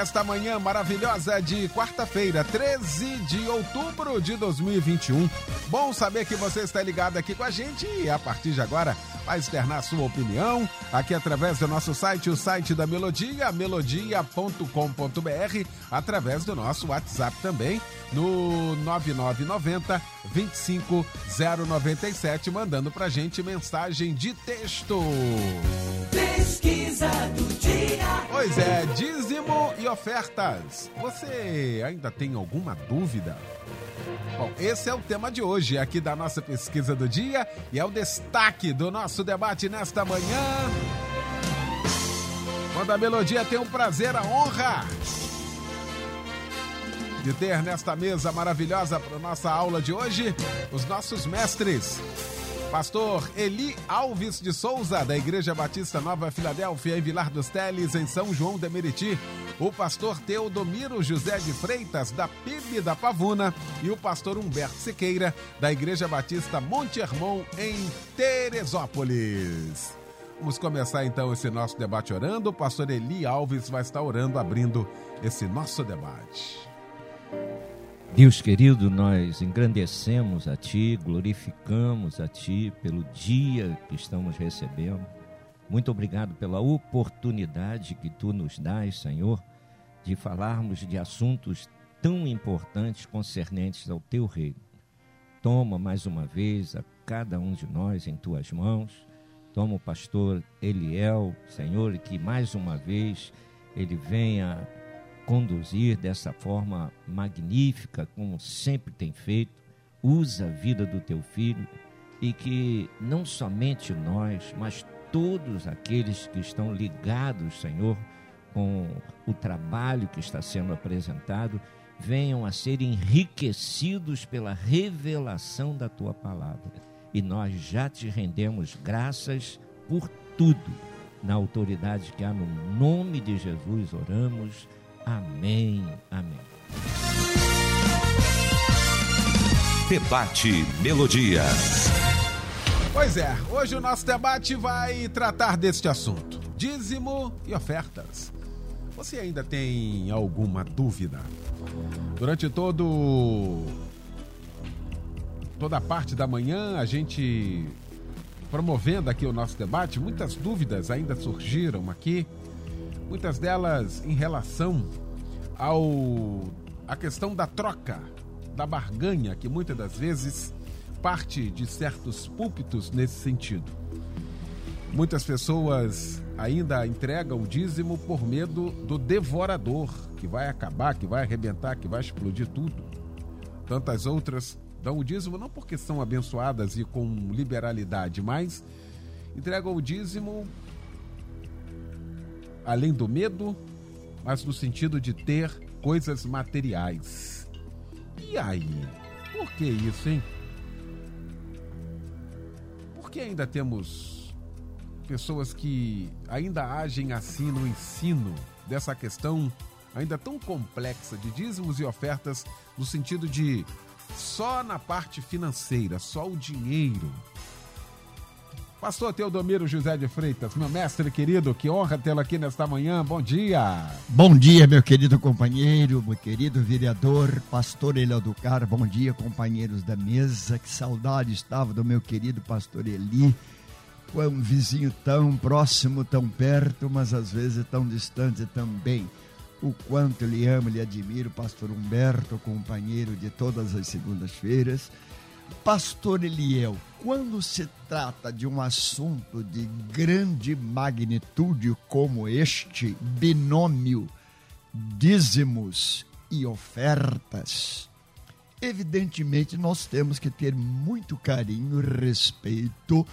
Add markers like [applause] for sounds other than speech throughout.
esta manhã maravilhosa de quarta-feira, 13 de outubro de 2021. Bom saber que você está ligado aqui com a gente e a partir de agora vai externar sua opinião aqui através do nosso site, o site da Melodia, melodia.com.br, através do nosso WhatsApp também, no 9990 25097, mandando pra gente mensagem de texto. Pesquisa do dia. Pois é, dízimo e ofertas. Você ainda tem alguma dúvida? Bom, esse é o tema de hoje aqui da nossa pesquisa do dia e é o destaque do nosso debate nesta manhã. Quando a melodia tem o prazer, a honra de ter nesta mesa maravilhosa para nossa aula de hoje os nossos mestres. Pastor Eli Alves de Souza, da Igreja Batista Nova Filadélfia, em Vilar dos Teles, em São João de Meriti. O pastor Teodomiro José de Freitas, da PIB da Pavuna. E o pastor Humberto Siqueira, da Igreja Batista Monte Hermon, em Teresópolis. Vamos começar então esse nosso debate orando. O pastor Eli Alves vai estar orando, abrindo esse nosso debate. Deus querido, nós engrandecemos a Ti, glorificamos a Ti pelo dia que estamos recebendo. Muito obrigado pela oportunidade que Tu nos dás, Senhor, de falarmos de assuntos tão importantes concernentes ao Teu reino. Toma mais uma vez a cada um de nós em Tuas mãos. Toma o pastor Eliel, Senhor, que mais uma vez ele venha conduzir dessa forma magnífica, como sempre tem feito. Usa a vida do teu filho e que não somente nós, mas todos aqueles que estão ligados, Senhor, com o trabalho que está sendo apresentado, venham a ser enriquecidos pela revelação da tua palavra. E nós já te rendemos graças por tudo. Na autoridade que há no nome de Jesus, oramos. Amém. Amém. Debate Melodia. Pois é, hoje o nosso debate vai tratar deste assunto: dízimo e ofertas. Você ainda tem alguma dúvida? Durante todo toda a parte da manhã, a gente promovendo aqui o nosso debate, muitas dúvidas ainda surgiram aqui muitas delas em relação ao a questão da troca, da barganha, que muitas das vezes parte de certos púlpitos nesse sentido. Muitas pessoas ainda entregam o dízimo por medo do devorador, que vai acabar, que vai arrebentar, que vai explodir tudo. Tantas outras dão o dízimo não porque são abençoadas e com liberalidade, mas entregam o dízimo além do medo, mas no sentido de ter coisas materiais. E aí? Por que isso, hein? Por que ainda temos pessoas que ainda agem assim no ensino dessa questão ainda tão complexa de dízimos e ofertas no sentido de só na parte financeira, só o dinheiro Pastor Teodomiro José de Freitas, meu mestre querido, que honra tê-lo aqui nesta manhã. Bom dia. Bom dia, meu querido companheiro, meu querido vereador, pastor do Car. Bom dia, companheiros da mesa. Que saudade estava do meu querido pastor Eli. Foi um vizinho tão próximo, tão perto, mas às vezes tão distante também. O quanto ele ama, ele admira o pastor Humberto, companheiro de todas as segundas-feiras Pastor Eliel, quando se trata de um assunto de grande magnitude como este, binômio, dízimos e ofertas, evidentemente nós temos que ter muito carinho e respeito,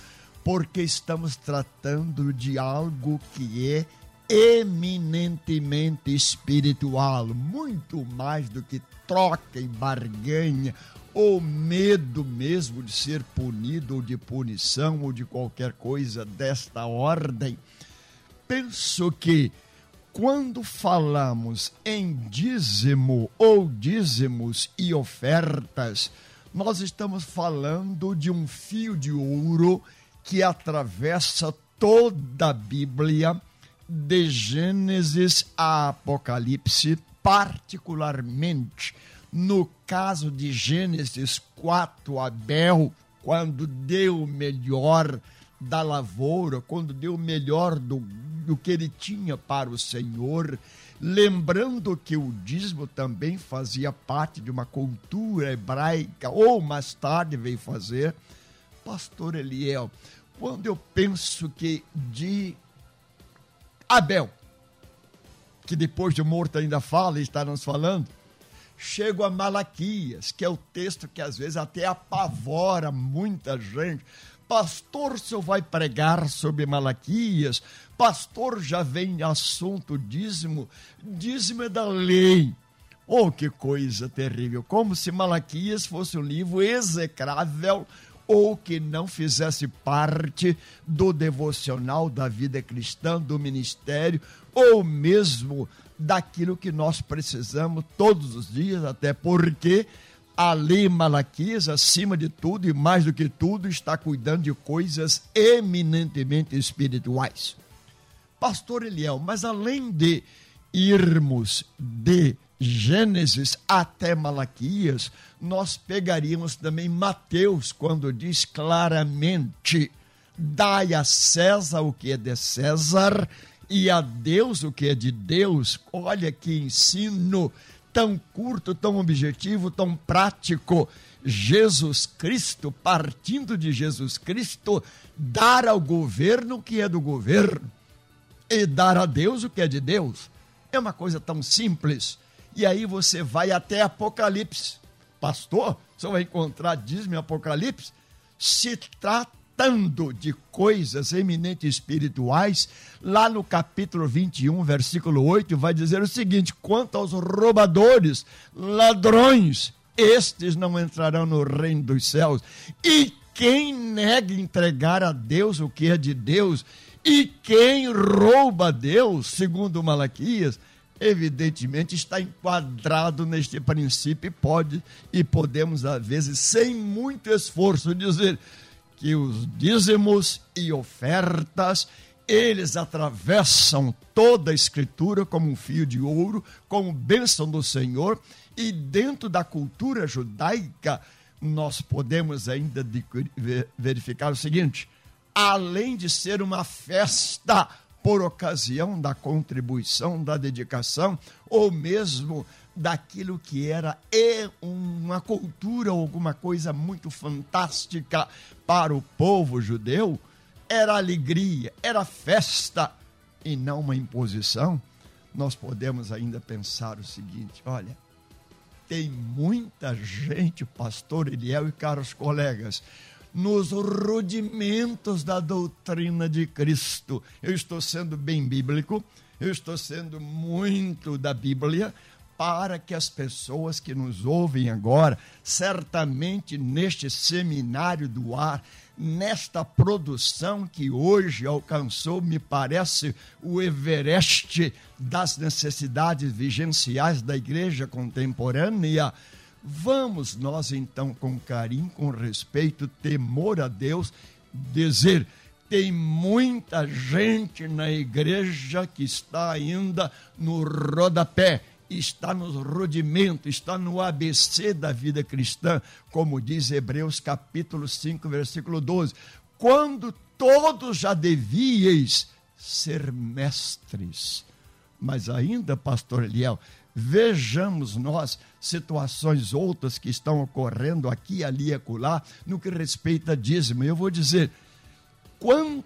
porque estamos tratando de algo que é eminentemente espiritual, muito mais do que troca e barganha ou medo mesmo de ser punido ou de punição ou de qualquer coisa desta ordem. Penso que quando falamos em dízimo ou dízimos e ofertas, nós estamos falando de um fio de ouro que atravessa toda a Bíblia, de Gênesis a Apocalipse, particularmente no caso de Gênesis 4, Abel, quando deu o melhor da lavoura, quando deu o melhor do, do que ele tinha para o Senhor, lembrando que o dízimo também fazia parte de uma cultura hebraica, ou mais tarde veio fazer. Pastor Eliel, quando eu penso que de Abel, que depois de morto ainda fala e está nos falando, chego a Malaquias, que é o texto que às vezes até apavora muita gente. Pastor, o senhor vai pregar sobre Malaquias? Pastor, já vem assunto dízimo? Dízimo é da lei. Oh, que coisa terrível! Como se Malaquias fosse um livro execrável ou que não fizesse parte do devocional da vida cristã, do ministério, ou mesmo daquilo que nós precisamos todos os dias, até porque a lei Malaquias, acima de tudo e mais do que tudo, está cuidando de coisas eminentemente espirituais. Pastor Eliel, mas além de irmos de Gênesis até Malaquias, nós pegaríamos também Mateus, quando diz claramente: dai a César o que é de César e a Deus o que é de Deus. Olha que ensino tão curto, tão objetivo, tão prático. Jesus Cristo, partindo de Jesus Cristo, dar ao governo o que é do governo e dar a Deus o que é de Deus. É uma coisa tão simples. E aí você vai até Apocalipse. Pastor, você vai encontrar dízimo em Apocalipse? Se trata tratando de coisas eminentes espirituais, lá no capítulo 21, versículo 8, vai dizer o seguinte: quanto aos roubadores, ladrões, estes não entrarão no reino dos céus. E quem nega entregar a Deus o que é de Deus, e quem rouba a Deus, segundo Malaquias, evidentemente está enquadrado neste princípio e pode e podemos às vezes sem muito esforço dizer que os dízimos e ofertas, eles atravessam toda a escritura como um fio de ouro, como bênção do Senhor, e dentro da cultura judaica, nós podemos ainda verificar o seguinte: além de ser uma festa por ocasião da contribuição, da dedicação, ou mesmo daquilo que era é uma cultura ou alguma coisa muito fantástica para o povo judeu, era alegria, era festa e não uma imposição, nós podemos ainda pensar o seguinte: olha, tem muita gente, pastor Eliel e caros colegas, nos rudimentos da doutrina de Cristo. Eu estou sendo bem bíblico, eu estou sendo muito da Bíblia, para que as pessoas que nos ouvem agora, certamente neste seminário do ar, nesta produção que hoje alcançou, me parece, o Everest das necessidades vigenciais da igreja contemporânea, vamos nós então, com carinho, com respeito, temor a Deus, dizer tem muita gente na igreja que está ainda no rodapé está nos rudimentos, está no ABC da vida cristã, como diz Hebreus capítulo 5, versículo 12. Quando todos já devíeis ser mestres. Mas ainda, pastor Eliel, vejamos nós situações outras que estão ocorrendo aqui, ali e acolá, no que respeita a dízimo. Eu vou dizer, quanto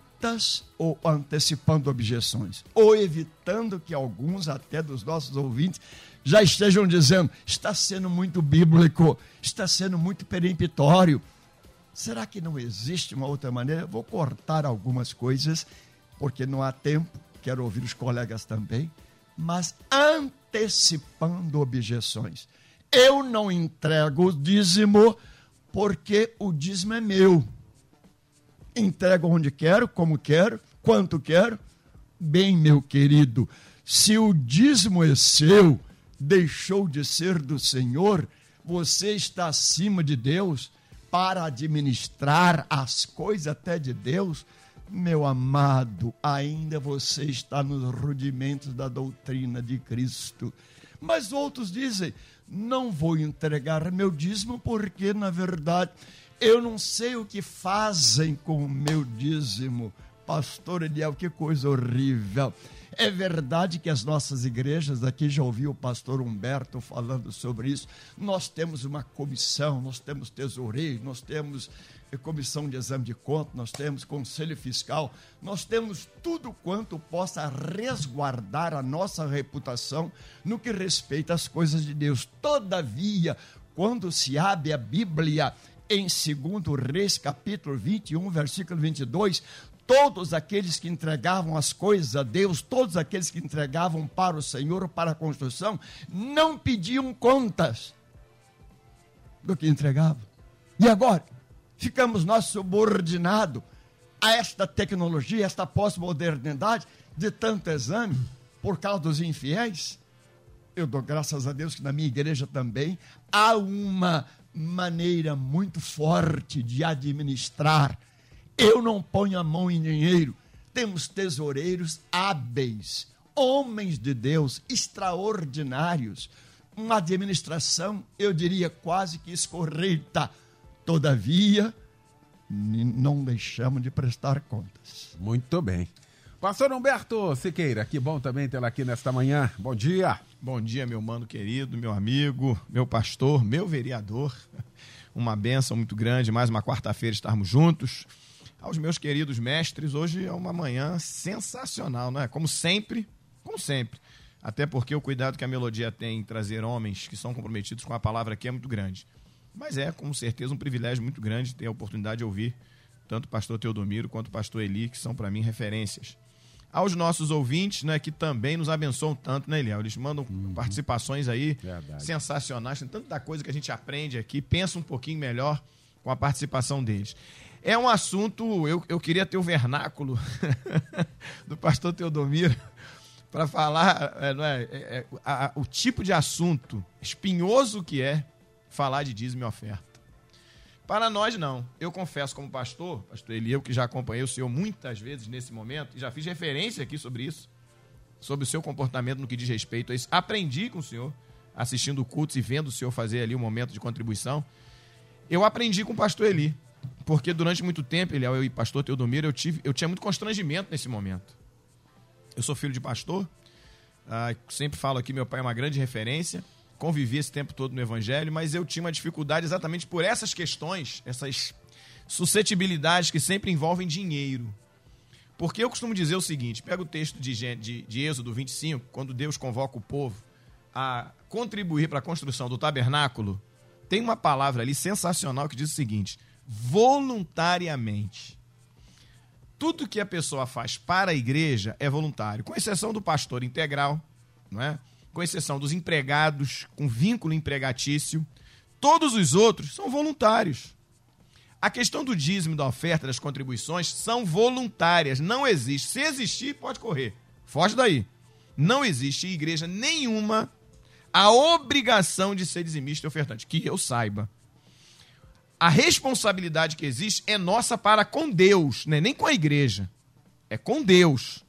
ou antecipando objeções, ou evitando que alguns, até dos nossos ouvintes, já estejam dizendo: está sendo muito bíblico, está sendo muito peremptório. Será que não existe uma outra maneira? vou cortar algumas coisas, porque não há tempo, quero ouvir os colegas também, mas antecipando objeções. Eu não entrego o dízimo porque o dízimo é meu. Entrego onde quero, como quero, quanto quero. Bem, meu querido, se o dízimo é seu, deixou de ser do Senhor, você está acima de Deus para administrar as coisas até de Deus, meu amado, ainda você está nos rudimentos da doutrina de Cristo. Mas outros dizem: não vou entregar meu dízimo porque, na verdade, eu não sei o que fazem com o meu dízimo. Pastor Eliel, que coisa horrível. É verdade que as nossas igrejas, aqui já ouvi o pastor Humberto falando sobre isso, nós temos uma comissão, nós temos tesoureiro, nós temos comissão de exame de contas, nós temos conselho fiscal, nós temos tudo quanto possa resguardar a nossa reputação no que respeita às coisas de Deus. Todavia, quando se abre a Bíblia em 2 Reis, capítulo 21, versículo 22, todos aqueles que entregavam as coisas a Deus, todos aqueles que entregavam para o Senhor, para a construção, não pediam contas do que entregavam. E agora? Ficamos nós subordinados a esta tecnologia, a esta pós-modernidade de tanto exame por causa dos infiéis? Eu dou graças a Deus que na minha igreja também há uma maneira muito forte de administrar eu não ponho a mão em dinheiro. Temos tesoureiros hábeis, homens de Deus extraordinários, uma administração, eu diria, quase que escorreita. Todavia, não deixamos de prestar contas. Muito bem. Pastor Humberto Siqueira, que bom também tê-lo aqui nesta manhã. Bom dia. Bom dia, meu mano querido, meu amigo, meu pastor, meu vereador. Uma benção muito grande, mais uma quarta-feira estarmos juntos aos meus queridos mestres. Hoje é uma manhã sensacional, não é? Como sempre, como sempre. Até porque o cuidado que a melodia tem em trazer homens que são comprometidos com a palavra aqui é muito grande. Mas é, com certeza, um privilégio muito grande ter a oportunidade de ouvir tanto o pastor Teodomiro quanto o pastor Eli, que são para mim referências. Aos nossos ouvintes, né, que também nos abençoam tanto, né, Eliel? Eles mandam uhum. participações aí Verdade. sensacionais, tem tanta coisa que a gente aprende aqui, pensa um pouquinho melhor com a participação deles. É um assunto, eu, eu queria ter o vernáculo [laughs] do pastor Teodomiro [laughs] para falar é, não é, é, é a, a, o tipo de assunto espinhoso que é falar de dízimo e oferta. Para nós, não. Eu confesso, como pastor, pastor Eli, eu que já acompanhei o senhor muitas vezes nesse momento, e já fiz referência aqui sobre isso, sobre o seu comportamento no que diz respeito a isso. Aprendi com o senhor, assistindo cultos e vendo o senhor fazer ali um momento de contribuição. Eu aprendi com o pastor Eli porque durante muito tempo, ele eu e pastor Teodomiro, eu, tive, eu tinha muito constrangimento nesse momento. Eu sou filho de pastor, ah, sempre falo aqui, meu pai é uma grande referência, convivi esse tempo todo no evangelho, mas eu tinha uma dificuldade exatamente por essas questões, essas suscetibilidades que sempre envolvem dinheiro. Porque eu costumo dizer o seguinte: pega o texto de, de, de Êxodo 25, quando Deus convoca o povo a contribuir para a construção do tabernáculo, tem uma palavra ali sensacional que diz o seguinte: voluntariamente. Tudo que a pessoa faz para a igreja é voluntário, com exceção do pastor integral, não é? Com exceção dos empregados com vínculo empregatício. Todos os outros são voluntários. A questão do dízimo, da oferta, das contribuições são voluntárias, não existe. Se existir, pode correr. Foge daí. Não existe em igreja nenhuma a obrigação de ser dizimista e ofertante, que eu saiba a responsabilidade que existe é nossa para com Deus, né? nem com a igreja. É com Deus.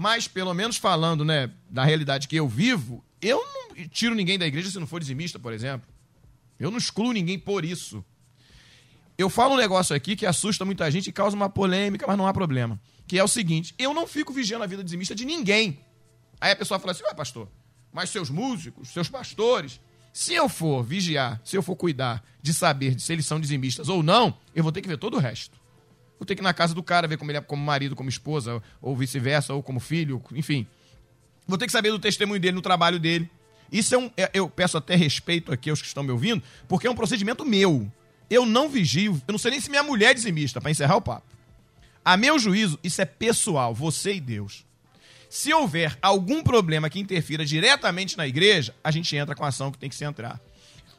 Mas, pelo menos falando né, da realidade que eu vivo, eu não tiro ninguém da igreja se não for dizimista, por exemplo. Eu não excluo ninguém por isso. Eu falo um negócio aqui que assusta muita gente e causa uma polêmica, mas não há problema. Que é o seguinte: eu não fico vigiando a vida dizimista de ninguém. Aí a pessoa fala assim: ué, pastor, mas seus músicos, seus pastores, se eu for vigiar, se eu for cuidar de saber se eles são dizimistas ou não, eu vou ter que ver todo o resto. Vou ter que ir na casa do cara, ver como ele é como marido, como esposa, ou vice-versa, ou como filho, enfim. Vou ter que saber do testemunho dele no trabalho dele. Isso é um. É, eu peço até respeito aqui aos que estão me ouvindo, porque é um procedimento meu. Eu não vigio, eu não sei nem se minha mulher é dizimista, para encerrar o papo. A meu juízo, isso é pessoal, você e Deus. Se houver algum problema que interfira diretamente na igreja, a gente entra com a ação que tem que se entrar.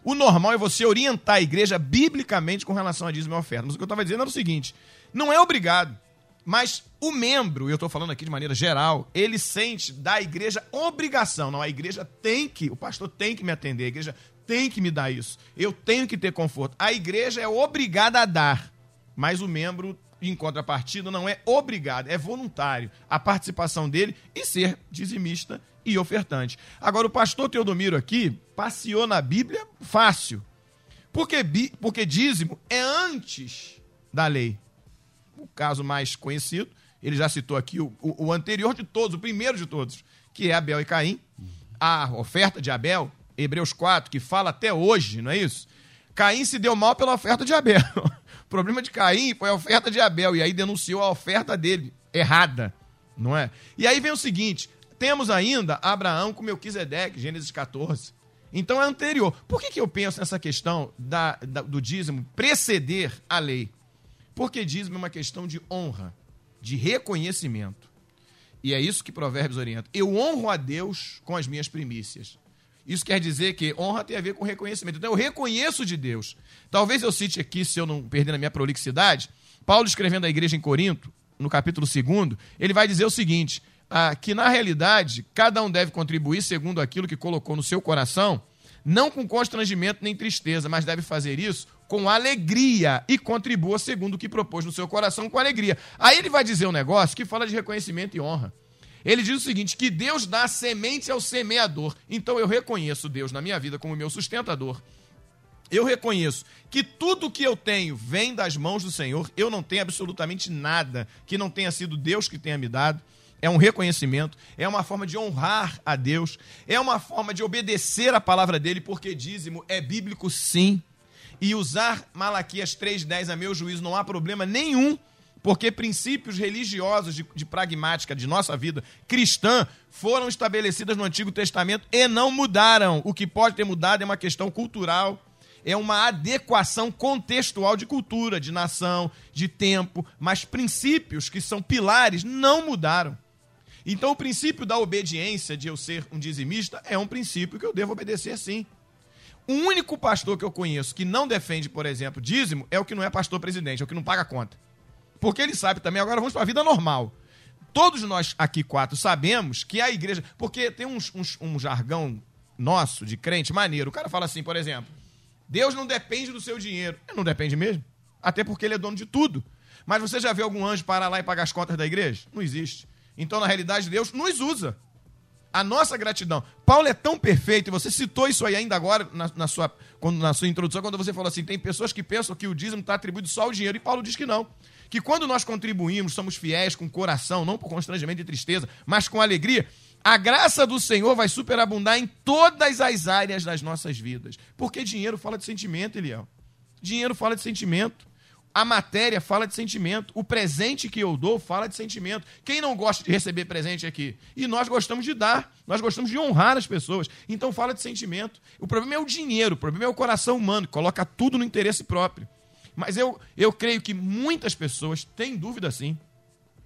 O normal é você orientar a igreja biblicamente com relação a dízimo e oferta. Mas o que eu estava dizendo era o seguinte: não é obrigado, mas o membro, eu estou falando aqui de maneira geral, ele sente da igreja obrigação. Não, a igreja tem que, o pastor tem que me atender, a igreja tem que me dar isso. Eu tenho que ter conforto. A igreja é obrigada a dar, mas o membro em contrapartida, não é obrigado, é voluntário a participação dele e ser dizimista e ofertante. Agora, o pastor Teodomiro aqui passeou na Bíblia fácil. Porque, porque dízimo é antes da lei. Caso mais conhecido, ele já citou aqui o, o, o anterior de todos, o primeiro de todos, que é Abel e Caim. A oferta de Abel, Hebreus 4, que fala até hoje, não é isso? Caim se deu mal pela oferta de Abel. [laughs] O problema de Caim foi a oferta de Abel, e aí denunciou a oferta dele errada, não é? E aí vem o seguinte: temos ainda Abraão com Melquisedeque, Gênesis 14. Então é anterior. Por que, que eu penso nessa questão da, da, do dízimo preceder a lei? Porque dízimo é uma questão de honra, de reconhecimento. E é isso que Provérbios orienta. Eu honro a Deus com as minhas primícias. Isso quer dizer que honra tem a ver com reconhecimento. Então eu reconheço de Deus. Talvez eu cite aqui, se eu não perder na minha prolixidade, Paulo escrevendo à igreja em Corinto, no capítulo 2, ele vai dizer o seguinte: ah, que na realidade cada um deve contribuir segundo aquilo que colocou no seu coração, não com constrangimento nem tristeza, mas deve fazer isso com alegria e contribua segundo o que propôs no seu coração com alegria. Aí ele vai dizer um negócio que fala de reconhecimento e honra. Ele diz o seguinte: que Deus dá semente ao semeador. Então eu reconheço Deus na minha vida como meu sustentador. Eu reconheço que tudo que eu tenho vem das mãos do Senhor. Eu não tenho absolutamente nada que não tenha sido Deus que tenha me dado. É um reconhecimento, é uma forma de honrar a Deus, é uma forma de obedecer a palavra dele, porque dízimo é bíblico sim. E usar Malaquias 3,10 a meu juízo não há problema nenhum porque princípios religiosos de, de, pragmática de nossa vida cristã foram estabelecidos no Antigo Testamento e não mudaram. O que pode ter mudado é uma questão cultural, é uma adequação contextual de cultura, de nação, de tempo, mas princípios que são pilares não mudaram. Então, o princípio da obediência, de eu ser um dizimista, é um princípio que eu devo obedecer sim. O único pastor que eu conheço que não defende, por exemplo, dízimo é o que não é pastor presidente, é o que não paga conta. Porque ele sabe também, agora vamos para a vida normal. Todos nós aqui quatro sabemos que a igreja. Porque tem uns, uns, um jargão nosso, de crente, maneiro. O cara fala assim, por exemplo: Deus não depende do seu dinheiro. Ele não depende mesmo. Até porque ele é dono de tudo. Mas você já viu algum anjo parar lá e pagar as contas da igreja? Não existe. Então, na realidade, Deus nos usa. A nossa gratidão. Paulo é tão perfeito, e você citou isso aí ainda agora na, na, sua, quando, na sua introdução, quando você falou assim: tem pessoas que pensam que o dízimo está atribuído só ao dinheiro, e Paulo diz que não que quando nós contribuímos, somos fiéis com coração, não por constrangimento e tristeza, mas com alegria, a graça do Senhor vai superabundar em todas as áreas das nossas vidas. Porque dinheiro fala de sentimento, Eliel. Dinheiro fala de sentimento. A matéria fala de sentimento. O presente que eu dou fala de sentimento. Quem não gosta de receber presente aqui? E nós gostamos de dar. Nós gostamos de honrar as pessoas. Então fala de sentimento. O problema é o dinheiro. O problema é o coração humano, que coloca tudo no interesse próprio. Mas eu, eu creio que muitas pessoas têm dúvida sim.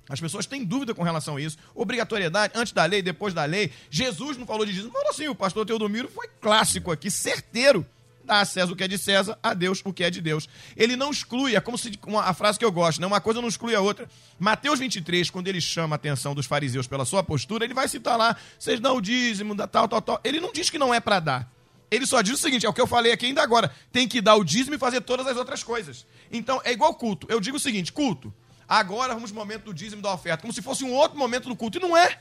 As pessoas têm dúvida com relação a isso. Obrigatoriedade, antes da lei, depois da lei. Jesus não falou de Jesus. Falou assim, o pastor Teodomiro foi clássico aqui, certeiro. Dá a César o que é de César, a Deus o que é de Deus. Ele não exclui, é como se uma, a frase que eu gosto, né? uma coisa não exclui a outra. Mateus 23, quando ele chama a atenção dos fariseus pela sua postura, ele vai citar lá, vocês dão o dízimo, da tal, tal, tal. Ele não diz que não é para dar. Ele só diz o seguinte: é o que eu falei aqui ainda agora. Tem que dar o dízimo e fazer todas as outras coisas. Então, é igual culto. Eu digo o seguinte: culto. Agora vamos no momento do dízimo da oferta, como se fosse um outro momento do culto. E não é.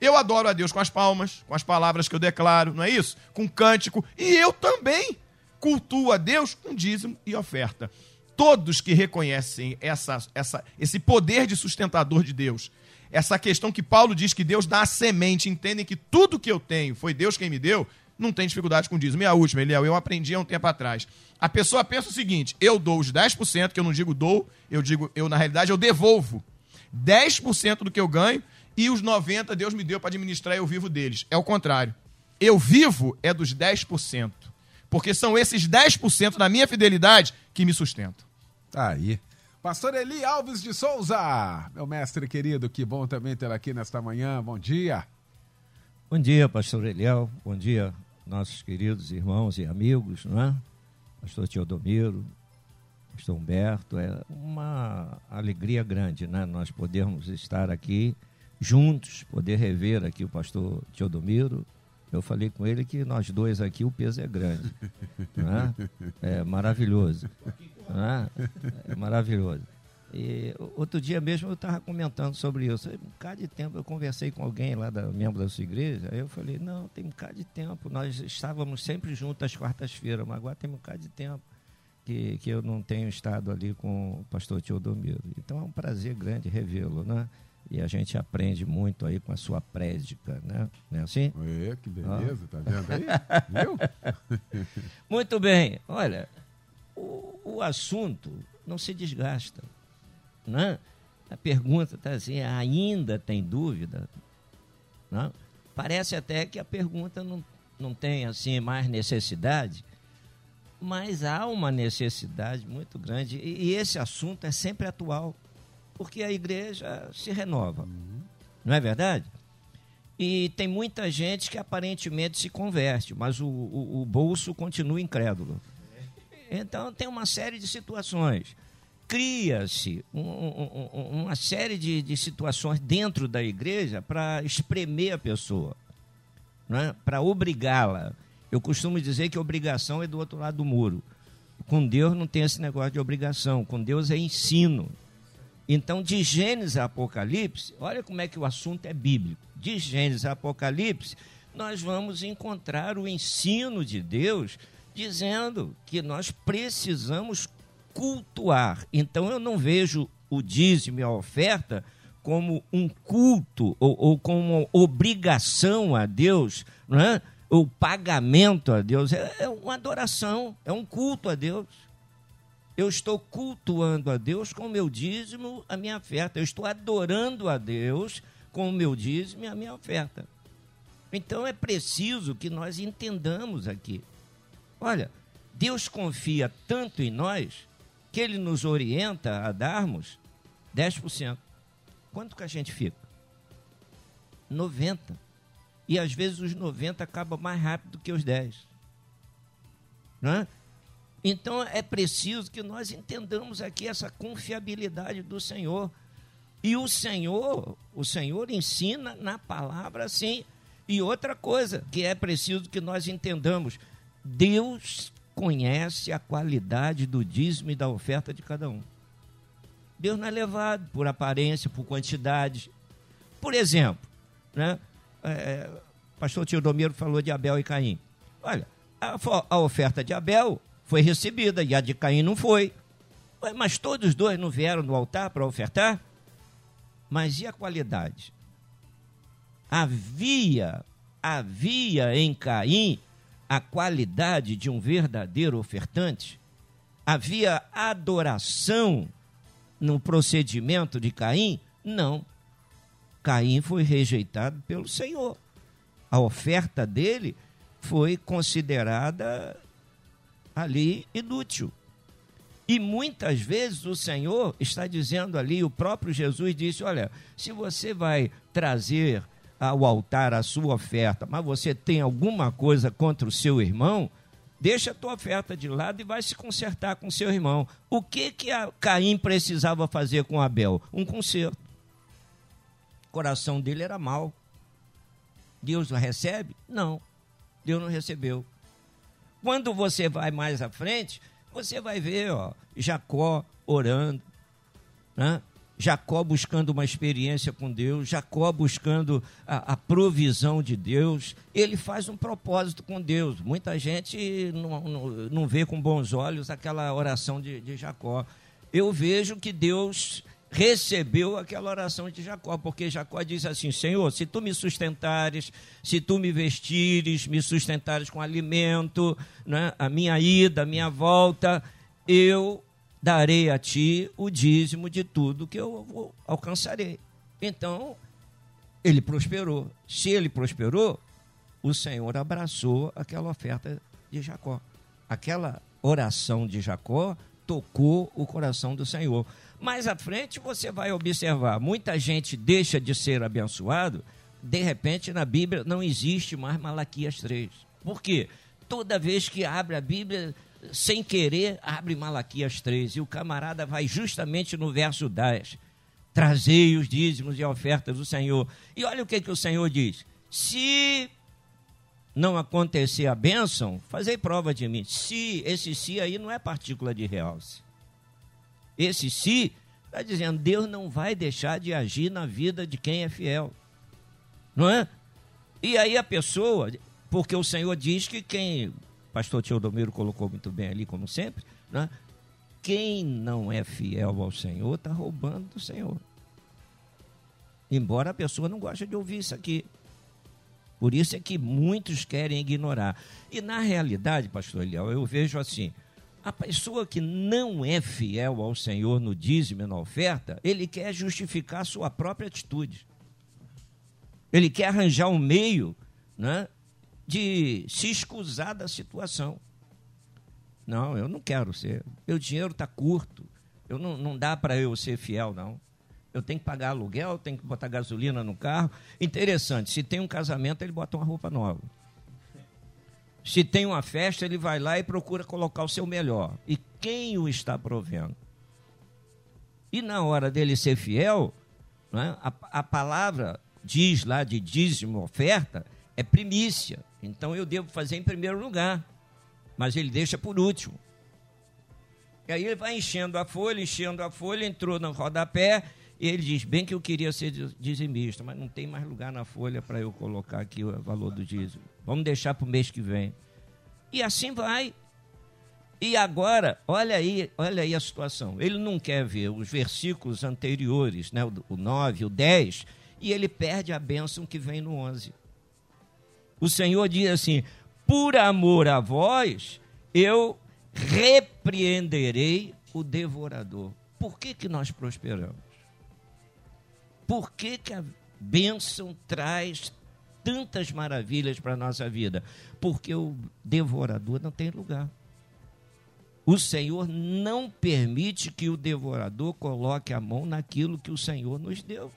Eu adoro a Deus com as palmas, com as palavras que eu declaro, não é isso? Com cântico. E eu também cultuo a Deus com dízimo e oferta. Todos que reconhecem essa, essa, esse poder de sustentador de Deus, essa questão que Paulo diz que Deus dá a semente, entendem que tudo que eu tenho foi Deus quem me deu, não tem dificuldade com dízimo. E a última, Eliel, eu aprendi há um tempo atrás. A pessoa pensa o seguinte: eu dou os 10%, que eu não digo dou, eu digo, eu na realidade eu devolvo 10% do que eu ganho e os 90% Deus me deu para administrar e eu vivo deles. É o contrário. Eu vivo é dos 10%. Porque são esses 10% da minha fidelidade que me sustentam. Tá aí. Pastor Eli Alves de Souza, meu mestre querido, que bom também tê-lo aqui nesta manhã. Bom dia. Bom dia, pastor Eliel. Bom dia, nossos queridos irmãos e amigos, não é? Pastor Teodomiro, pastor Humberto. É uma alegria grande, né? Nós podermos estar aqui juntos, poder rever aqui o pastor Teodomiro. Eu falei com ele que nós dois aqui o peso é grande. Não é? maravilhoso. Não é? é maravilhoso. E outro dia mesmo eu estava comentando sobre isso. Um bocado de tempo eu conversei com alguém lá, da, membro da sua igreja, aí eu falei, não, tem um bocado de tempo. Nós estávamos sempre juntos às quartas-feiras, mas agora tem um bocado de tempo que, que eu não tenho estado ali com o pastor Teodomiro. Então é um prazer grande revê-lo, né? E a gente aprende muito aí com a sua prédica, né? Não é assim? É, que beleza, ah. tá vendo aí? [laughs] Viu? muito bem. Olha, o, o assunto não se desgasta. Né? A pergunta está assim, ainda tem dúvida? Não? Parece até que a pergunta não, não tem assim mais necessidade, mas há uma necessidade muito grande e, e esse assunto é sempre atual, porque a igreja se renova, uhum. não é verdade? E tem muita gente que aparentemente se converte, mas o, o, o bolso continua incrédulo. Então tem uma série de situações cria-se um, um, uma série de, de, situações dentro da igreja para espremer a pessoa, né? para obrigá-la. Eu costumo dizer que obrigação é do outro lado do muro. Com Deus não tem esse negócio de obrigação, com Deus é ensino. Então, de Gênesis a Apocalipse, olha como é que o assunto é bíblico. De Gênesis a Apocalipse, nós vamos encontrar o ensino de Deus dizendo que nós precisamos cultuar. Então eu não vejo o dízimo e a oferta como um culto ou, ou como uma obrigação a Deus, não é? o pagamento a Deus. É, é uma adoração, é um culto a Deus. Eu estou cultuando a Deus com o meu dízimo, a minha oferta. Eu estou adorando a Deus com o meu dízimo e a minha oferta. Então é preciso que nós entendamos aqui. Olha, Deus confia tanto em nós que ele nos orienta a darmos 10%. Quanto que a gente fica? 90. E às vezes os 90 acabam mais rápido que os 10. Não é? Então é preciso que nós entendamos aqui essa confiabilidade do Senhor. E o Senhor, o Senhor ensina na palavra assim. E outra coisa que é preciso que nós entendamos: Deus conhece a qualidade do dízimo e da oferta de cada um. Deus não é levado por aparência, por quantidade. Por exemplo, né, é, pastor Teodomiro falou de Abel e Caim. Olha, a, a, oferta de Abel foi recebida e a de Caim não foi. Mas todos dois não vieram no altar para ofertar? Mas e a qualidade? Havia, havia em Caim a qualidade de um verdadeiro ofertante? Havia adoração no procedimento de Caim? Não. Caim foi rejeitado pelo Senhor. A oferta dele foi considerada ali inútil. E muitas vezes o Senhor está dizendo ali, o próprio Jesus disse: Olha, se você vai trazer ao altar a sua oferta, mas você tem alguma coisa contra o seu irmão, deixa a tua oferta de lado e vai se consertar com seu irmão. O que que Caim precisava fazer com Abel? Um conserto. O coração dele era mau. Deus o recebe? Não. Deus não recebeu. Quando você vai mais à frente, você vai ver, ó, Jacó orando, né? Jacó buscando uma experiência com Deus, Jacó buscando a, a, provisão de Deus, ele faz um propósito com Deus. Muita gente não, não, não vê com bons olhos aquela oração de, de Jacó. Eu vejo que Deus recebeu aquela oração de Jacó, porque Jacó diz assim: Senhor, se tu me sustentares, se tu me vestires, me sustentares com alimento, né, a minha ida, a minha volta, eu darei a ti o dízimo de tudo que eu alcançarei. Então, ele prosperou. Se ele prosperou, o Senhor abraçou aquela oferta de Jacó. Aquela oração de Jacó tocou o coração do Senhor. Mais à frente você vai observar, muita gente deixa de ser abençoado, de repente na Bíblia não existe mais Malaquias 3. Por quê? Toda vez que abre a Bíblia, sem querer, abre Malaquias 3. E o camarada vai justamente no verso 10. Trazei os dízimos e ofertas do Senhor. E olha o que, que o Senhor diz. Se não acontecer a bênção, fazei prova de mim. Se, esse se aí não é partícula de realce. Esse se está dizendo, Deus não vai deixar de agir na vida de quem é fiel. Não é? E aí a pessoa, porque o Senhor diz que quem, pastor Teodomiro colocou muito bem ali, como sempre, né? quem não é fiel ao Senhor está roubando do Senhor. Embora a pessoa não goste de ouvir isso aqui. Por isso é que muitos querem ignorar. E na realidade, pastor Eliel, eu vejo assim: a pessoa que não é fiel ao Senhor no dízimo e na oferta, ele quer justificar sua própria atitude. Ele quer arranjar um meio né, de se escusar da situação. Não, eu não quero ser. Meu dinheiro está curto. Eu não, não dá para eu ser fiel, não eu tenho que pagar aluguel, tenho que botar gasolina no carro. Interessante, se tem um casamento, ele bota uma roupa nova. Se tem uma festa, ele vai lá e procura colocar o seu melhor. E quem o está provendo? E na hora dele ser fiel, né, a, a palavra diz lá de dízimo, oferta, é primícia. Então eu devo fazer em primeiro lugar. Mas ele deixa por último. E aí ele vai enchendo a folha, enchendo a folha, entrou no rodapé e ele diz: bem que eu queria ser dizimista, mas não tem mais lugar na folha para eu colocar aqui o valor do dízimo. Vamos deixar para o mês que vem. E assim vai. E agora, olha aí, olha aí a situação. Ele não quer ver os versículos anteriores, né, o 9, o 10, e ele perde a bênção que vem no 11. O Senhor diz assim: por amor a vós, eu repreenderei o devorador. Por que, que nós prosperamos? Por que, que a bênção traz tantas maravilhas para a nossa vida? Porque o devorador não tem lugar. O Senhor não permite que o devorador coloque a mão naquilo que o Senhor nos deu.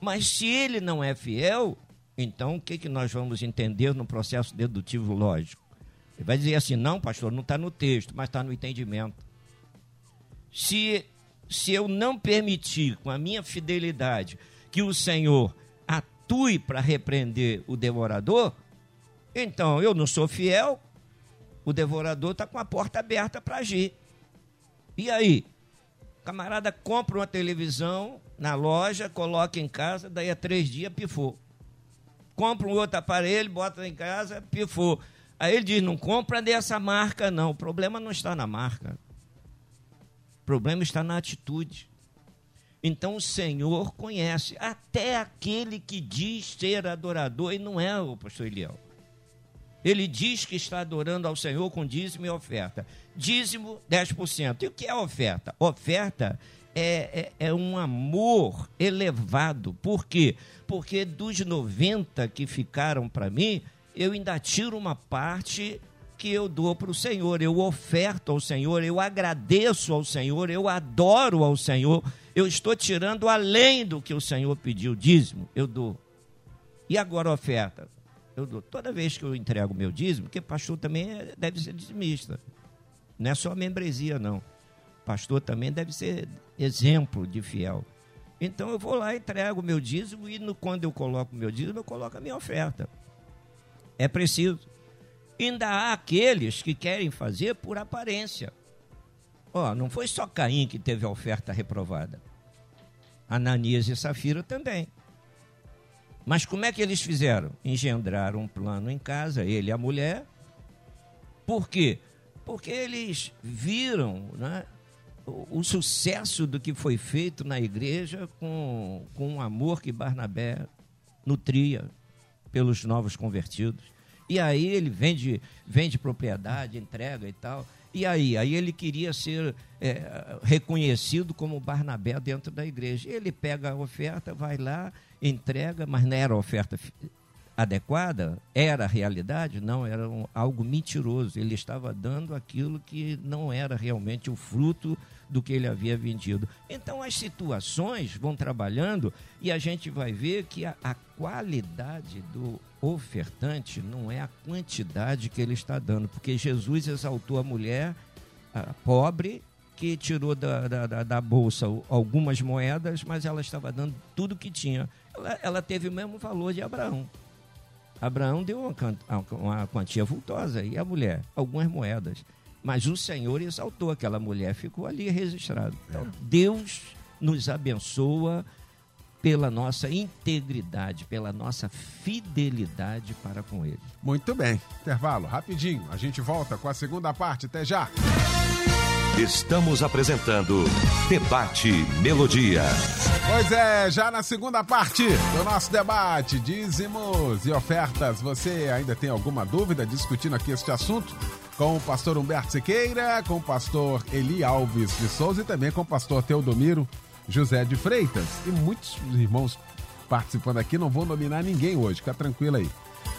Mas se ele não é fiel, então o que, que nós vamos entender no processo dedutivo lógico? Ele vai dizer assim: não, pastor, não está no texto, mas está no entendimento. Se se eu não permitir, com a minha fidelidade, que o Senhor atue para repreender o devorador, então eu não sou fiel, o devorador está com a porta aberta para agir. E aí? O camarada compra uma televisão na loja, coloca em casa, daí a três dias pifou. Compra um outro aparelho, bota em casa, pifou. Aí ele diz: não compra dessa marca, não. O problema não está na marca problema está na atitude. Então o Senhor conhece até aquele que diz ser adorador e não é o pastor Eliel. Ele diz que está adorando ao Senhor com dízimo e oferta. Dízimo, 10%. E o que é oferta? Oferta é, é, é, um amor elevado. Por quê? Porque dos 90 que ficaram para mim, eu ainda tiro uma parte que eu dou para o Senhor, eu oferto ao Senhor, eu agradeço ao Senhor, eu adoro ao Senhor, eu estou tirando além do que o Senhor pediu, dízimo, eu dou. E agora oferta? Eu dou. Toda vez que eu entrego meu dízimo, porque pastor também é, deve ser dizimista, não é só membresia, não. Pastor também deve ser exemplo de fiel. Então eu vou lá, entrego meu dízimo e no, quando eu coloco meu dízimo, eu coloco a minha oferta. É preciso. Ainda há aqueles que querem fazer por aparência. Ó, oh, não foi só Caim que teve a oferta reprovada. Ananias e Safira também. Mas como é que eles fizeram? Engendraram um plano em casa, ele e a mulher. Por quê? Porque eles viram né, o, o, sucesso do que foi feito na igreja com, com o amor que Barnabé nutria pelos novos convertidos. E aí ele vende, vende propriedade, entrega e tal. E aí? Aí ele queria ser é, reconhecido como Barnabé dentro da igreja. Ele pega a oferta, vai lá, entrega, mas não era oferta adequada? Era realidade? Não, era um, algo mentiroso. Ele estava dando aquilo que não era realmente o fruto do que ele havia vendido. Então as situações vão trabalhando e a gente vai ver que a, a qualidade do ofertante não é a quantidade que ele está dando, porque Jesus exaltou a mulher a pobre que tirou da, da, da, bolsa algumas moedas, mas ela estava dando tudo que tinha. Ela, ela teve o mesmo valor de Abraão. Abraão deu uma, uma quantia vultosa e a mulher, algumas moedas. Mas o Senhor exaltou aquela mulher, ficou ali registrado. Então, Deus nos abençoa pela nossa integridade, pela nossa fidelidade para com Ele. Muito bem. Intervalo, rapidinho. A gente volta com a segunda parte. Até já. Estamos apresentando Debate Melodia. Pois é, já na segunda parte do nosso debate, dízimos e ofertas. Você ainda tem alguma dúvida discutindo aqui este assunto? Com o pastor Humberto Siqueira, com o pastor Eli Alves de Souza e também com o pastor Teodomiro José de Freitas. E muitos irmãos participando aqui, não vou nominar ninguém hoje, fica tranquilo aí.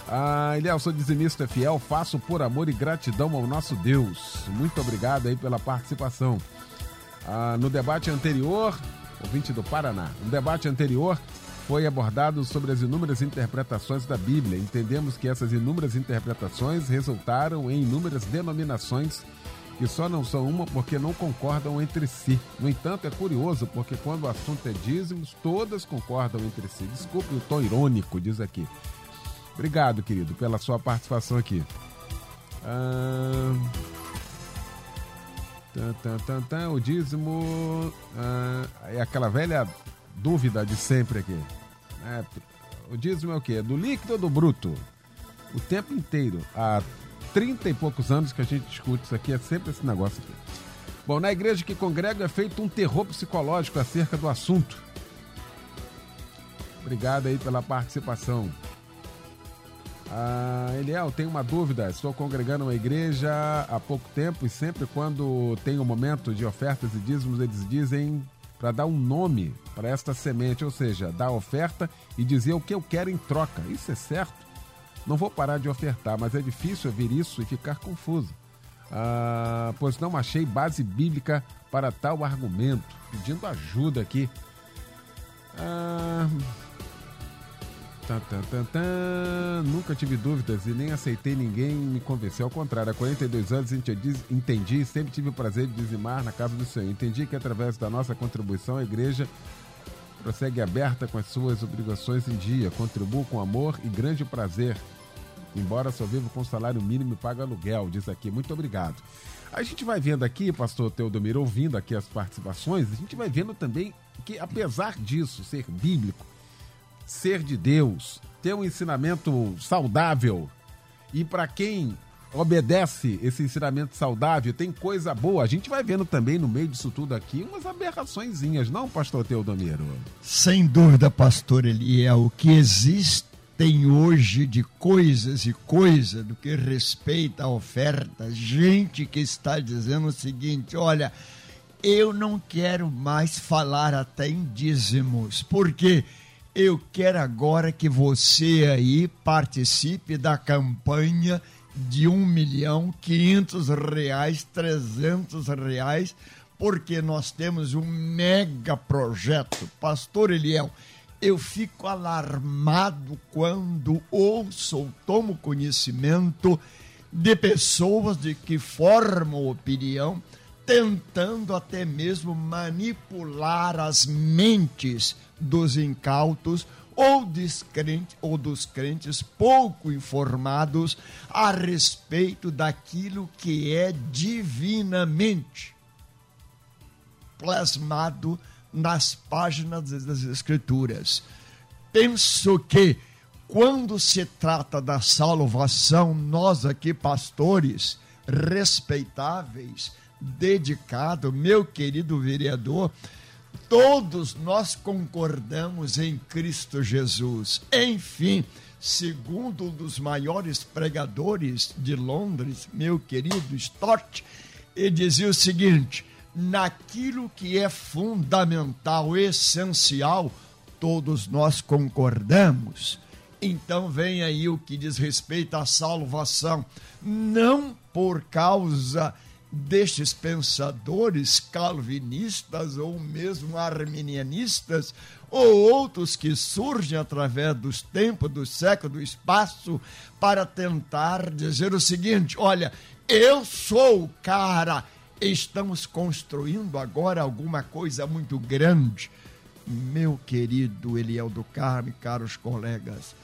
Ah, Eliel, sou dizimista fiel, faço por amor e gratidão ao nosso Deus. Muito obrigado aí pela participação. Ah, no debate anterior, ouvinte do Paraná, no debate anterior foi abordado sobre as inúmeras interpretações da Bíblia. Entendemos que essas inúmeras interpretações resultaram em inúmeras denominações que só não são uma porque não concordam entre si. No entanto, é curioso porque quando o assunto é dízimos, todas concordam entre si. Desculpe o tom irônico, diz aqui. Obrigado, querido, pela sua participação aqui. Ah, tan, tan, tan, o dízimo ah, é aquela velha dúvida de sempre aqui. É, o dízimo é o quê? Do líquido ou do bruto? O tempo inteiro. Há 30 e poucos anos que a gente discute isso aqui, é sempre esse negócio aqui. Bom, na igreja que congrega é feito um terror psicológico acerca do assunto. Obrigado aí pela participação. Ah, Eliel, tenho uma dúvida. Estou congregando uma igreja há pouco tempo e sempre quando tem um momento de ofertas e dízimos, eles dizem para dar um nome para esta semente, ou seja, dar oferta e dizer o que eu quero em troca. Isso é certo? Não vou parar de ofertar, mas é difícil ouvir isso e ficar confuso. Ah, pois não achei base bíblica para tal argumento. Pedindo ajuda aqui. Ah, Nunca tive dúvidas e nem aceitei ninguém me convencer. Ao contrário, há 42 anos entendi e sempre tive o prazer de dizimar na casa do Senhor. Entendi que através da nossa contribuição a igreja prossegue aberta com as suas obrigações em dia. Contribuo com amor e grande prazer. Embora só vivo com salário mínimo e pago aluguel, diz aqui. Muito obrigado. A gente vai vendo aqui, pastor Teodomiro, ouvindo aqui as participações, a gente vai vendo também que, apesar disso ser bíblico, ser de Deus, ter um ensinamento saudável. E para quem obedece esse ensinamento saudável, tem coisa boa. A gente vai vendo também no meio disso tudo aqui umas aberraçõezinhas, não, pastor Teodomiro? Sem dúvida, pastor Eliel, o que existem hoje de coisas e coisas do que respeita a oferta, gente que está dizendo o seguinte, olha, eu não quero mais falar até em dízimos, porque quê? Eu quero agora que você aí participe da campanha de um milhão quinhentos reais, trezentos reais, porque nós temos um mega projeto. Pastor Eliel, eu fico alarmado quando ouço ou tomo conhecimento de pessoas de que formam opinião, tentando até mesmo manipular as mentes dos incautos ou, ou dos crentes pouco informados a respeito daquilo que é divinamente plasmado nas páginas das Escrituras. Penso que, quando se trata da salvação, nós aqui, pastores respeitáveis, dedicados, meu querido vereador, todos nós concordamos em Cristo Jesus. Enfim, segundo um dos maiores pregadores de Londres, meu querido Stott, ele dizia o seguinte: naquilo que é fundamental, essencial, todos nós concordamos. Então vem aí o que diz respeito à salvação, não por causa destes pensadores calvinistas ou mesmo arminianistas ou outros que surgem através dos tempos, do século, do espaço para tentar dizer o seguinte: olha, eu sou o cara. Estamos construindo agora alguma coisa muito grande. Meu querido Eliel do Carmo, caros colegas,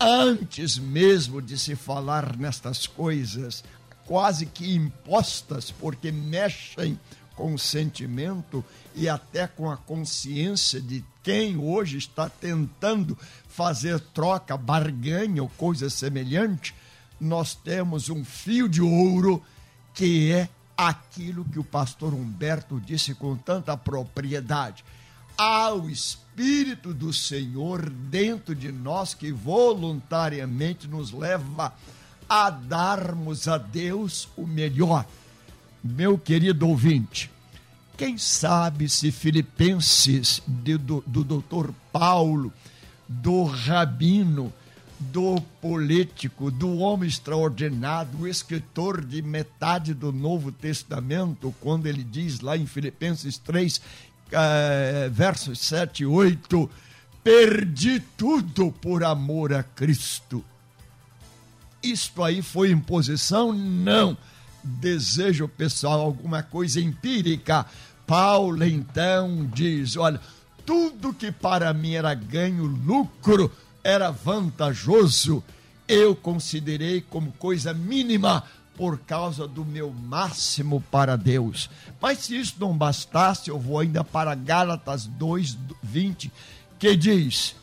antes mesmo de se falar nestas coisas, quase que impostas, porque mexem com o sentimento e até com a consciência de quem hoje está tentando fazer troca, barganha ou coisa semelhante, nós temos um fio de ouro que é aquilo que o pastor Humberto disse com tanta propriedade. Há o Espírito do Senhor dentro de nós que voluntariamente nos leva a darmos a Deus o melhor. Meu querido ouvinte, quem sabe se Filipenses de, do, do doutor Paulo, do rabino, do político, do homem extraordinário, o escritor de metade do Novo Testamento, quando ele diz lá em Filipenses 3, eh, versos 7 e 8, perdi tudo por amor a Cristo. Isto aí foi imposição? Não. Desejo pessoal, alguma coisa empírica. Paulo então diz: olha, tudo que para mim era ganho, lucro, era vantajoso, eu considerei como coisa mínima por causa do meu máximo para Deus. Mas se isso não bastasse, eu vou ainda para Gálatas 2:20, que diz: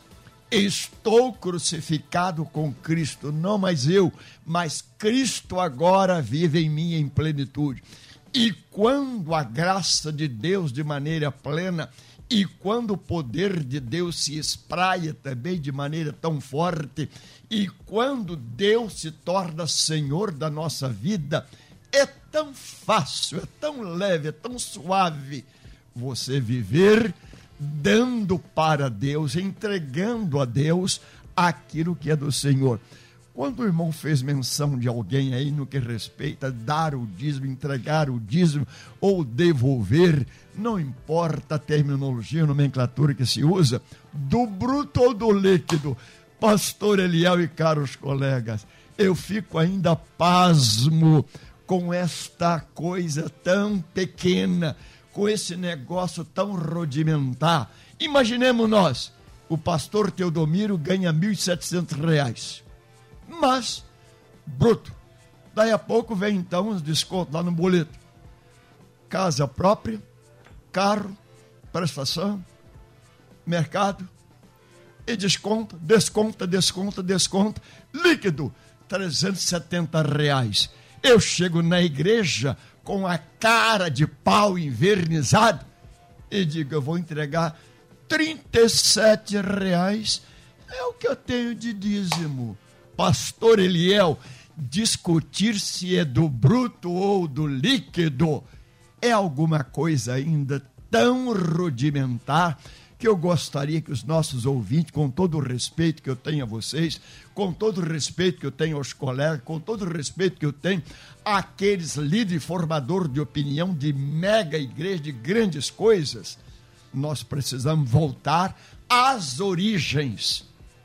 Estou crucificado com Cristo, não mais eu, mas Cristo agora vive em mim em plenitude. E quando a graça de Deus de maneira plena e quando o poder de Deus se espraia também de maneira tão forte, e quando Deus se torna Senhor da nossa vida, é tão fácil, é tão leve, é tão suave você viver dando para Deus, entregando a Deus aquilo que é do Senhor. Quando o irmão fez menção de alguém aí no que respeita dar o dízimo, entregar o dízimo ou devolver, não importa a terminologia, a nomenclatura que se usa, do bruto ou do líquido, pastor Eliel e caros colegas, eu fico ainda pasmo com esta coisa tão pequena, com esse negócio tão rudimentar. Imaginemos nós, o pastor Teodomiro ganha R$ 1.700 mas bruto. Daí a pouco vem então os descontos lá no boleto. Casa própria, carro, prestação, mercado, e desconta, desconta, desconta, desconta, líquido, 370 reais. Eu chego na igreja com a cara de pau invernizado e digo, eu vou entregar 37 reais, é o que eu tenho de dízimo. Pastor Eliel, discutir se é do bruto ou do líquido é alguma coisa ainda tão rudimentar que eu gostaria que os nossos ouvintes, com todo o respeito que eu tenho a vocês, com todo o respeito que eu tenho aos colegas, com todo o respeito que eu tenho àqueles líderes formadores de opinião de mega igreja, de grandes coisas, nós precisamos voltar às origens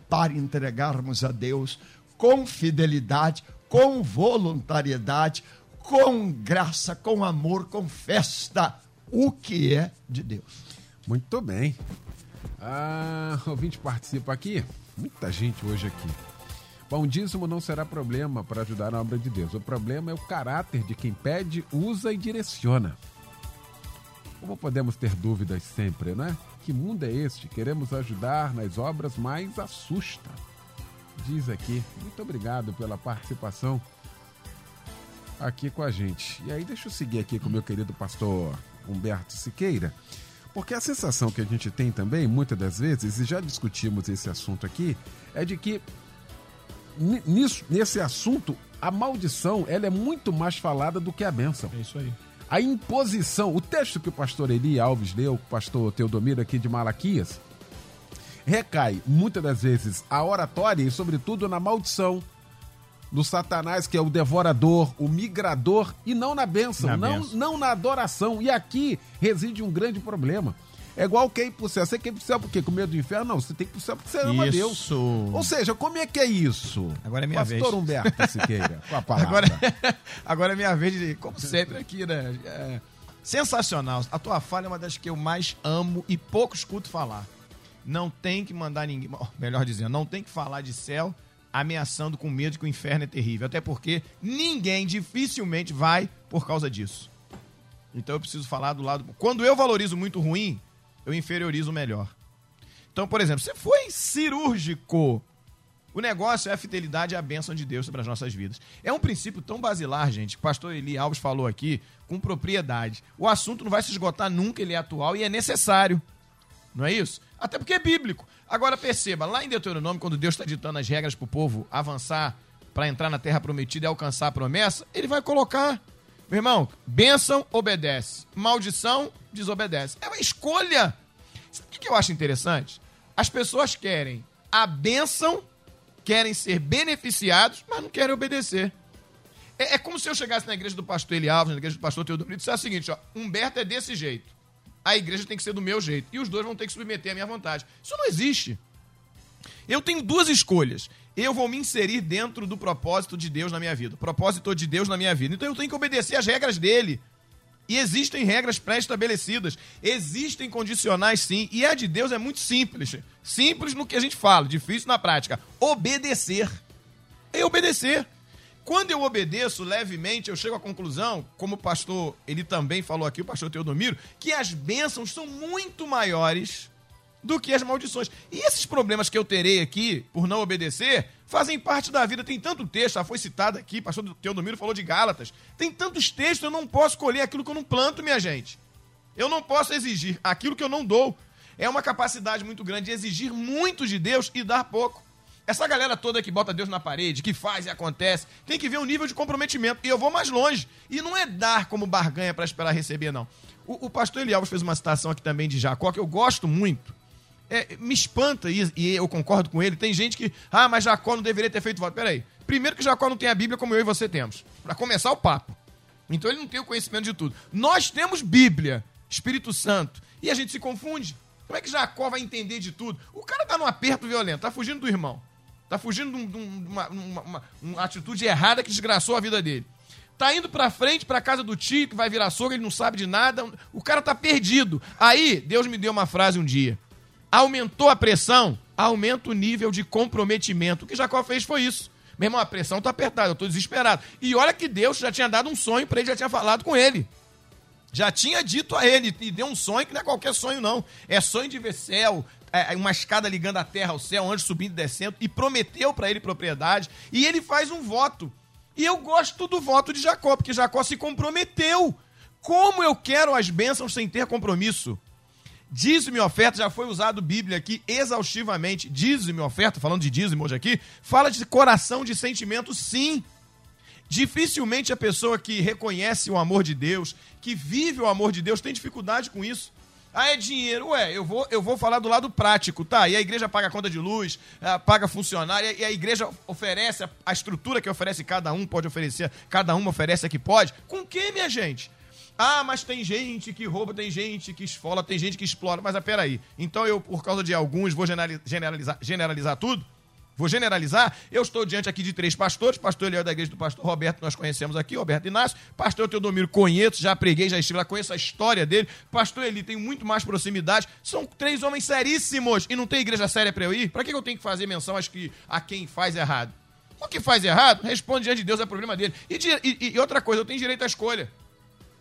para entregarmos a Deus com fidelidade, com voluntariedade, com graça, com amor, com festa, o que é de Deus. Muito bem. Ah, [laughs] ouvinte participa aqui. Muita gente hoje aqui. Bom, dízimo não será problema para ajudar na obra de Deus. O problema é o caráter de quem pede, usa e direciona. Como podemos ter dúvidas sempre, não é? Que mundo é este? Queremos ajudar nas obras, mas assusta diz aqui. Muito obrigado pela participação aqui com a gente. E aí, deixa eu seguir aqui com o meu querido pastor Humberto Siqueira, porque a sensação que a gente tem também, muitas das vezes, e já discutimos esse assunto aqui, é de que nisso, nesse assunto, a maldição ela é muito mais falada do que a bênção. É isso aí. A imposição, o texto que o pastor Eli Alves leu, o pastor Teodomiro aqui de Malaquias, recai muitas das vezes a oratória e, sobretudo, na maldição do Satanás, que é o devorador, o migrador, e não na bênção, Na não, bênção. não na adoração. E aqui reside um grande problema. É igual quem ir pro céu. Você quer ir pro céu por quê? Com medo do inferno? Não, você tem que ir pro céu porque você ama Deus. Isso. Ou seja, como é que é isso? Agora é minha Pastor vez. Humberto Siqueira, com a palavra. Agora, [laughs] agora é minha vez de, como sempre aqui, né? É, sensacional. A tua fala é uma das que eu mais amo e pouco escuto falar. Não tem que mandar ninguém, melhor dizendo, não tem que falar de céu ameaçando com medo que o inferno é terrível. Até porque ninguém dificilmente vai por causa disso. Então eu preciso falar do lado. Quando eu valorizo muito ruim, eu inferiorizo o melhor. Então, por exemplo, você foi cirúrgico. O negócio é a fidelidade e a bênção de Deus sobre as nossas vidas. É um princípio tão basilar, gente, que o pastor Eli Alves falou aqui com propriedade. O assunto não vai se esgotar nunca, ele é atual e é necessário. Não é isso? Até porque é bíblico. Agora perceba, lá em Deuteronômio, quando Deus está ditando as regras para o povo avançar para entrar na terra prometida e alcançar a promessa, ele vai colocar. Meu irmão, bênção, obedece. Maldição, desobedece. É uma escolha. Sabe o que eu acho interessante? As pessoas querem a bênção, querem ser beneficiados, mas não querem obedecer. É, é como se eu chegasse na igreja do pastor Eli Alves, na igreja do pastor Teodoro, e dissesse o seguinte: ó, Humberto é desse jeito. A igreja tem que ser do meu jeito. E os dois vão ter que submeter à minha vontade. Isso não existe. Eu tenho duas escolhas. Eu vou me inserir dentro do propósito de Deus na minha vida. Propósito de Deus na minha vida. Então eu tenho que obedecer às regras dele. E existem regras pré-estabelecidas. Existem condicionais, sim. E a de Deus é muito simples. Simples no que a gente fala, difícil na prática. Obedecer. É obedecer. Quando eu obedeço levemente, eu chego à conclusão, como o pastor, ele também falou aqui, o pastor Teodomiro, que as bênçãos são muito maiores do que as maldições. E esses problemas que eu terei aqui, por não obedecer, fazem parte da vida. Tem tanto texto, já foi citado aqui, pastor Teodomiro falou de Gálatas. Tem tantos textos, eu não posso colher aquilo que eu não planto, minha gente. Eu não posso exigir aquilo que eu não dou. É uma capacidade muito grande de exigir muito de Deus e dar pouco. Essa galera toda que bota Deus na parede, que faz e acontece, tem que ver o nível de comprometimento. E eu vou mais longe. E não é dar como barganha para esperar receber, não. O, o pastor Eli Alves fez uma citação aqui também de Jacó, que eu gosto muito. É, me espanta, e, e eu concordo com ele. Tem gente que, ah, mas Jacó não deveria ter feito voto. Peraí. Primeiro que Jacó não tem a Bíblia como eu e você temos. Para começar o papo. Então ele não tem o conhecimento de tudo. Nós temos Bíblia, Espírito Santo, e a gente se confunde. Como é que Jacó vai entender de tudo? O cara tá num aperto violento, tá fugindo do irmão. Tá fugindo de, um- de um- uma, uma- uma- uma atitude errada que desgraçou a vida dele. Tá indo pra frente, pra casa do tio, que vai virar sogra, ele não sabe de nada. O cara tá perdido. Aí, Deus me deu uma frase um dia. Aumentou a pressão, aumenta o nível de comprometimento. O que Jacó fez foi isso. Meu irmão, a pressão tá apertada, eu tô desesperado. E olha que Deus já tinha dado um sonho pra ele, já tinha falado com ele. Já tinha dito a ele, e deu um sonho que não é qualquer sonho, não. É sonho de ver céu, uma escada ligando a terra ao céu, um anjo subindo e descendo, e prometeu para ele propriedade. E ele faz um voto. E eu gosto do voto de Jacó, porque Jacó se comprometeu. Como eu quero as bênçãos sem ter compromisso? Dízimo e oferta já foi usado Bíblia aqui exaustivamente. Dízimo e oferta, falando de dízimo hoje aqui, fala de coração, de sentimento, sim. Dificilmente a pessoa que reconhece o amor de Deus, que vive o amor de Deus, tem dificuldade com isso. Ah, é dinheiro. Ué, eu vou, eu vou falar do lado prático, tá? E a igreja paga a conta de luz, ah, paga funcionário, e a igreja oferece, a, estrutura que oferece cada um pode oferecer, cada uma oferece a que pode. Com que, minha gente? Ah, mas tem gente que rouba, tem gente que esfola, tem gente que explora. Mas ah, peraí. Então eu, por causa de alguns, vou generali- generalizar, generalizar tudo? Vou generalizar. Eu estou diante aqui de três pastores. Pastor Eliel da igreja do pastor Roberto, nós conhecemos aqui, Roberto Inácio. Pastor Teodomiro, conheço, já preguei, já estive lá, conheço a história dele. Pastor Eli, tenho muito mais proximidade. São três homens seríssimos. E não tem igreja séria para eu ir? Para que eu tenho que fazer menção acho que, a quem faz errado? O que faz errado, responde diante de Deus, é problema dele. E, e- e outra coisa, eu tenho direito à escolha.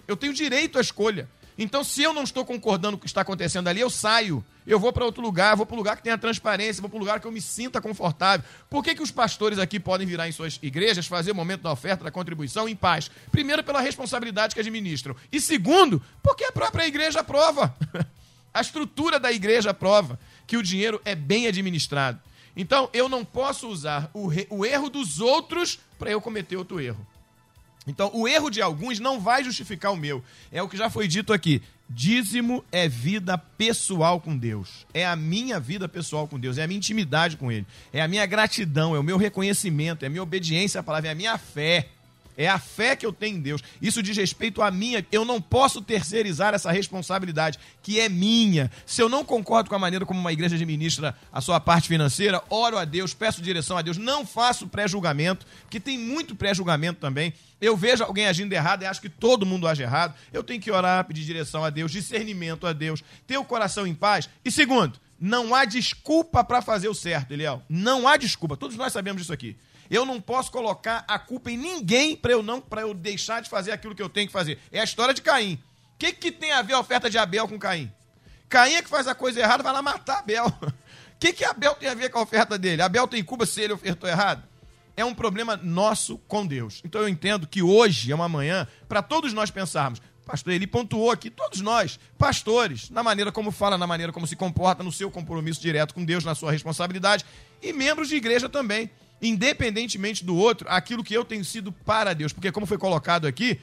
Eu tenho direito à escolha. Então, se eu não estou concordando com o que está acontecendo ali, eu saio. Eu vou para outro lugar, vou para um lugar que tenha transparência, vou para um lugar que eu me sinta confortável. Por que, que os pastores aqui podem virar em suas igrejas, fazer o momento da oferta, da contribuição em paz? Primeiro, pela responsabilidade que administram. E segundo, porque a própria igreja aprova. [laughs] a estrutura da igreja aprova que o dinheiro é bem administrado. Então, eu não posso usar o, o erro dos outros para eu cometer outro erro. Então, o erro de alguns não vai justificar o meu. É o que já foi dito aqui. Dízimo é vida pessoal com Deus. É a minha vida pessoal com Deus, é a minha intimidade com Ele, é a minha gratidão, é o meu reconhecimento, é a minha obediência à palavra, é a minha fé. É a fé que eu tenho em Deus. Isso diz respeito a minha. Eu não posso terceirizar essa responsabilidade, que é minha. Se eu não concordo com a maneira como uma igreja administra a sua parte financeira, oro a Deus, peço direção a Deus, não faço pré-julgamento, que tem muito pré-julgamento também. Eu vejo alguém agindo errado e acho que todo mundo age errado. Eu tenho que orar, pedir direção a Deus, discernimento a Deus, ter o coração em paz. E segundo, não há desculpa para fazer o certo, Eliel. Não há desculpa. Todos nós sabemos disso aqui. Eu não posso colocar a culpa em ninguém para eu não para eu deixar de fazer aquilo que eu tenho que fazer. É a história de Caim. O que, que tem a ver a oferta de Abel com Caim? Caim é que faz a coisa errada, vai lá matar Abel. [laughs] O que, que Abel tem a ver com a oferta dele? Abel tem culpa se ele ofertou errado? É um problema nosso com Deus. Então eu entendo que hoje é uma manhã para todos nós pensarmos. Pastor, ele pontuou aqui, todos nós, pastores, na maneira como fala, na maneira como se comporta, no seu compromisso direto com Deus, na sua responsabilidade, e membros de igreja também independentemente do outro, aquilo que eu tenho sido para Deus. Porque, como foi colocado aqui,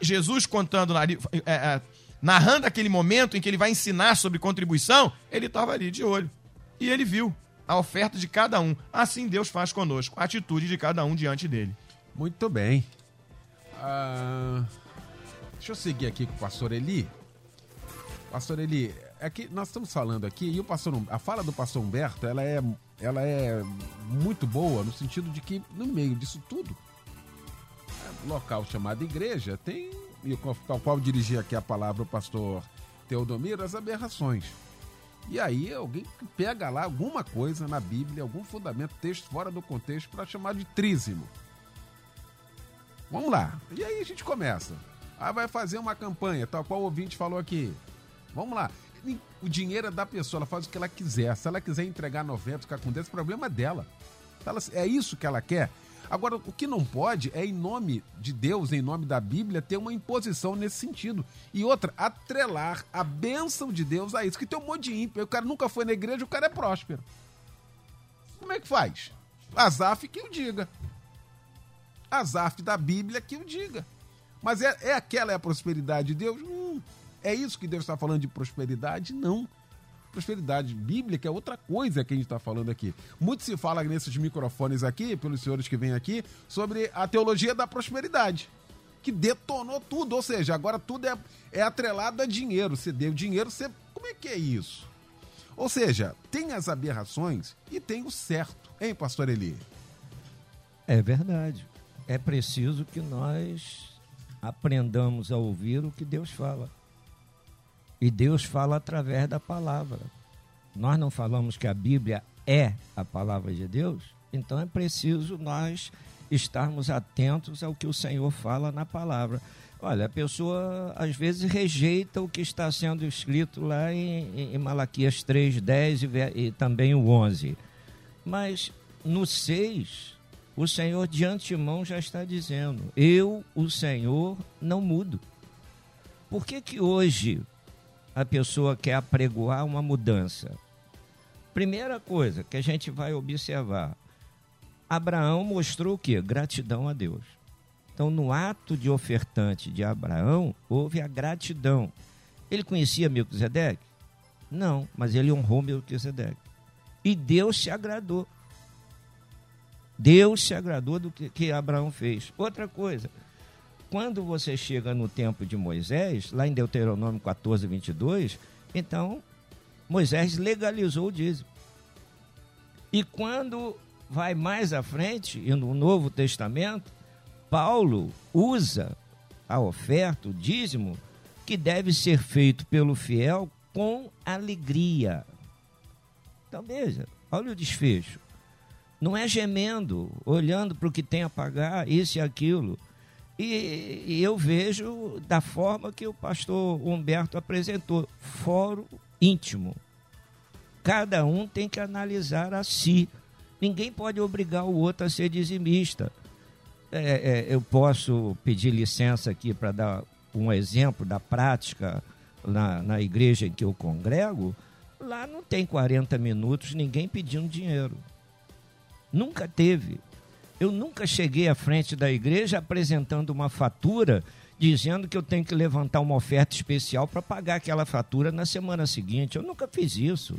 Jesus contando, é, é, narrando aquele momento em que ele vai ensinar sobre contribuição, ele estava ali de olho. E ele viu a oferta de cada um. Assim Deus faz conosco, a atitude de cada um diante dele. Muito bem. Ah, deixa eu seguir aqui com o pastor Eli. Pastor Eli, é que nós estamos falando aqui, e o pastor, a fala do pastor Humberto, ela é ela é muito boa no sentido de que no meio disso tudo, local chamado igreja tem, e tal qual dirigi aqui a palavra o pastor Teodomiro, as aberrações. E aí alguém pega lá alguma coisa na Bíblia, algum fundamento, texto fora do contexto para chamar de trízimo. Vamos lá. E aí a gente começa. Ah, vai fazer uma campanha, tal qual o ouvinte falou aqui. Vamos lá o dinheiro é da pessoa, ela faz o que ela quiser. Se ela quiser entregar 90, ficar com 10, o problema é dela. Ela, é isso que ela quer. Agora, o que não pode é, em nome de Deus, em nome da Bíblia, ter uma imposição nesse sentido. E outra, atrelar a bênção de Deus a isso. Que tem um monte de ímpio. O cara nunca foi na igreja, o cara é próspero. Como é que faz? Azaf que o diga. Azaf da Bíblia que o diga. Mas é, é aquela é a prosperidade de Deus? Hum, é isso que Deus está falando de prosperidade? Não. Prosperidade bíblica é outra coisa que a gente está falando aqui. Muito se fala nesses microfones aqui, pelos senhores que vêm aqui, sobre a teologia da prosperidade que detonou tudo. Ou seja, agora tudo é, é atrelado a dinheiro. Você deu dinheiro, você. Como é que é isso? Ou seja, tem as aberrações e tem o certo, hein, pastor Eli? É verdade. É preciso que nós aprendamos a ouvir o que Deus fala. E Deus fala através da palavra. Nós não falamos que a Bíblia é a palavra de Deus, então é preciso nós estarmos atentos ao que o Senhor fala na palavra. Olha, a pessoa às vezes rejeita o que está sendo escrito lá em, em Malaquias 3, 10 e, e também o 11. Mas no 6, o Senhor de antemão já está dizendo: Eu, o Senhor, não mudo. Por que, que hoje a pessoa quer apregoar uma mudança? Primeira coisa que a gente vai observar: Abraão mostrou o quê? Gratidão a Deus. Então, no ato de ofertante de Abraão, houve a gratidão. Ele conhecia Melquisedeque? Não, mas ele honrou Melquisedeque. E Deus se agradou. Deus se agradou do que, que Abraão fez. Outra coisa, quando você chega no tempo de Moisés, lá em Deuteronômio 14, 22, então Moisés legalizou o dízimo. E quando vai mais à frente, e no Novo Testamento, Paulo usa a oferta, o dízimo, que deve ser feito pelo fiel com alegria. Então veja, olha o desfecho. Não é gemendo, olhando para o que tem a pagar, isso e aquilo. E, e, eu vejo da forma que o pastor Humberto apresentou, fórum íntimo. Cada um tem que analisar a si. Ninguém pode obrigar o outro a ser dizimista. É, é, eu posso pedir licença aqui para dar um exemplo da prática na, na igreja em que eu congrego. Lá não tem 40 minutos ninguém pedindo dinheiro. Nunca teve. Eu nunca cheguei à frente da igreja apresentando uma fatura dizendo que eu tenho que levantar uma oferta especial para pagar aquela fatura na semana seguinte. Eu nunca fiz isso.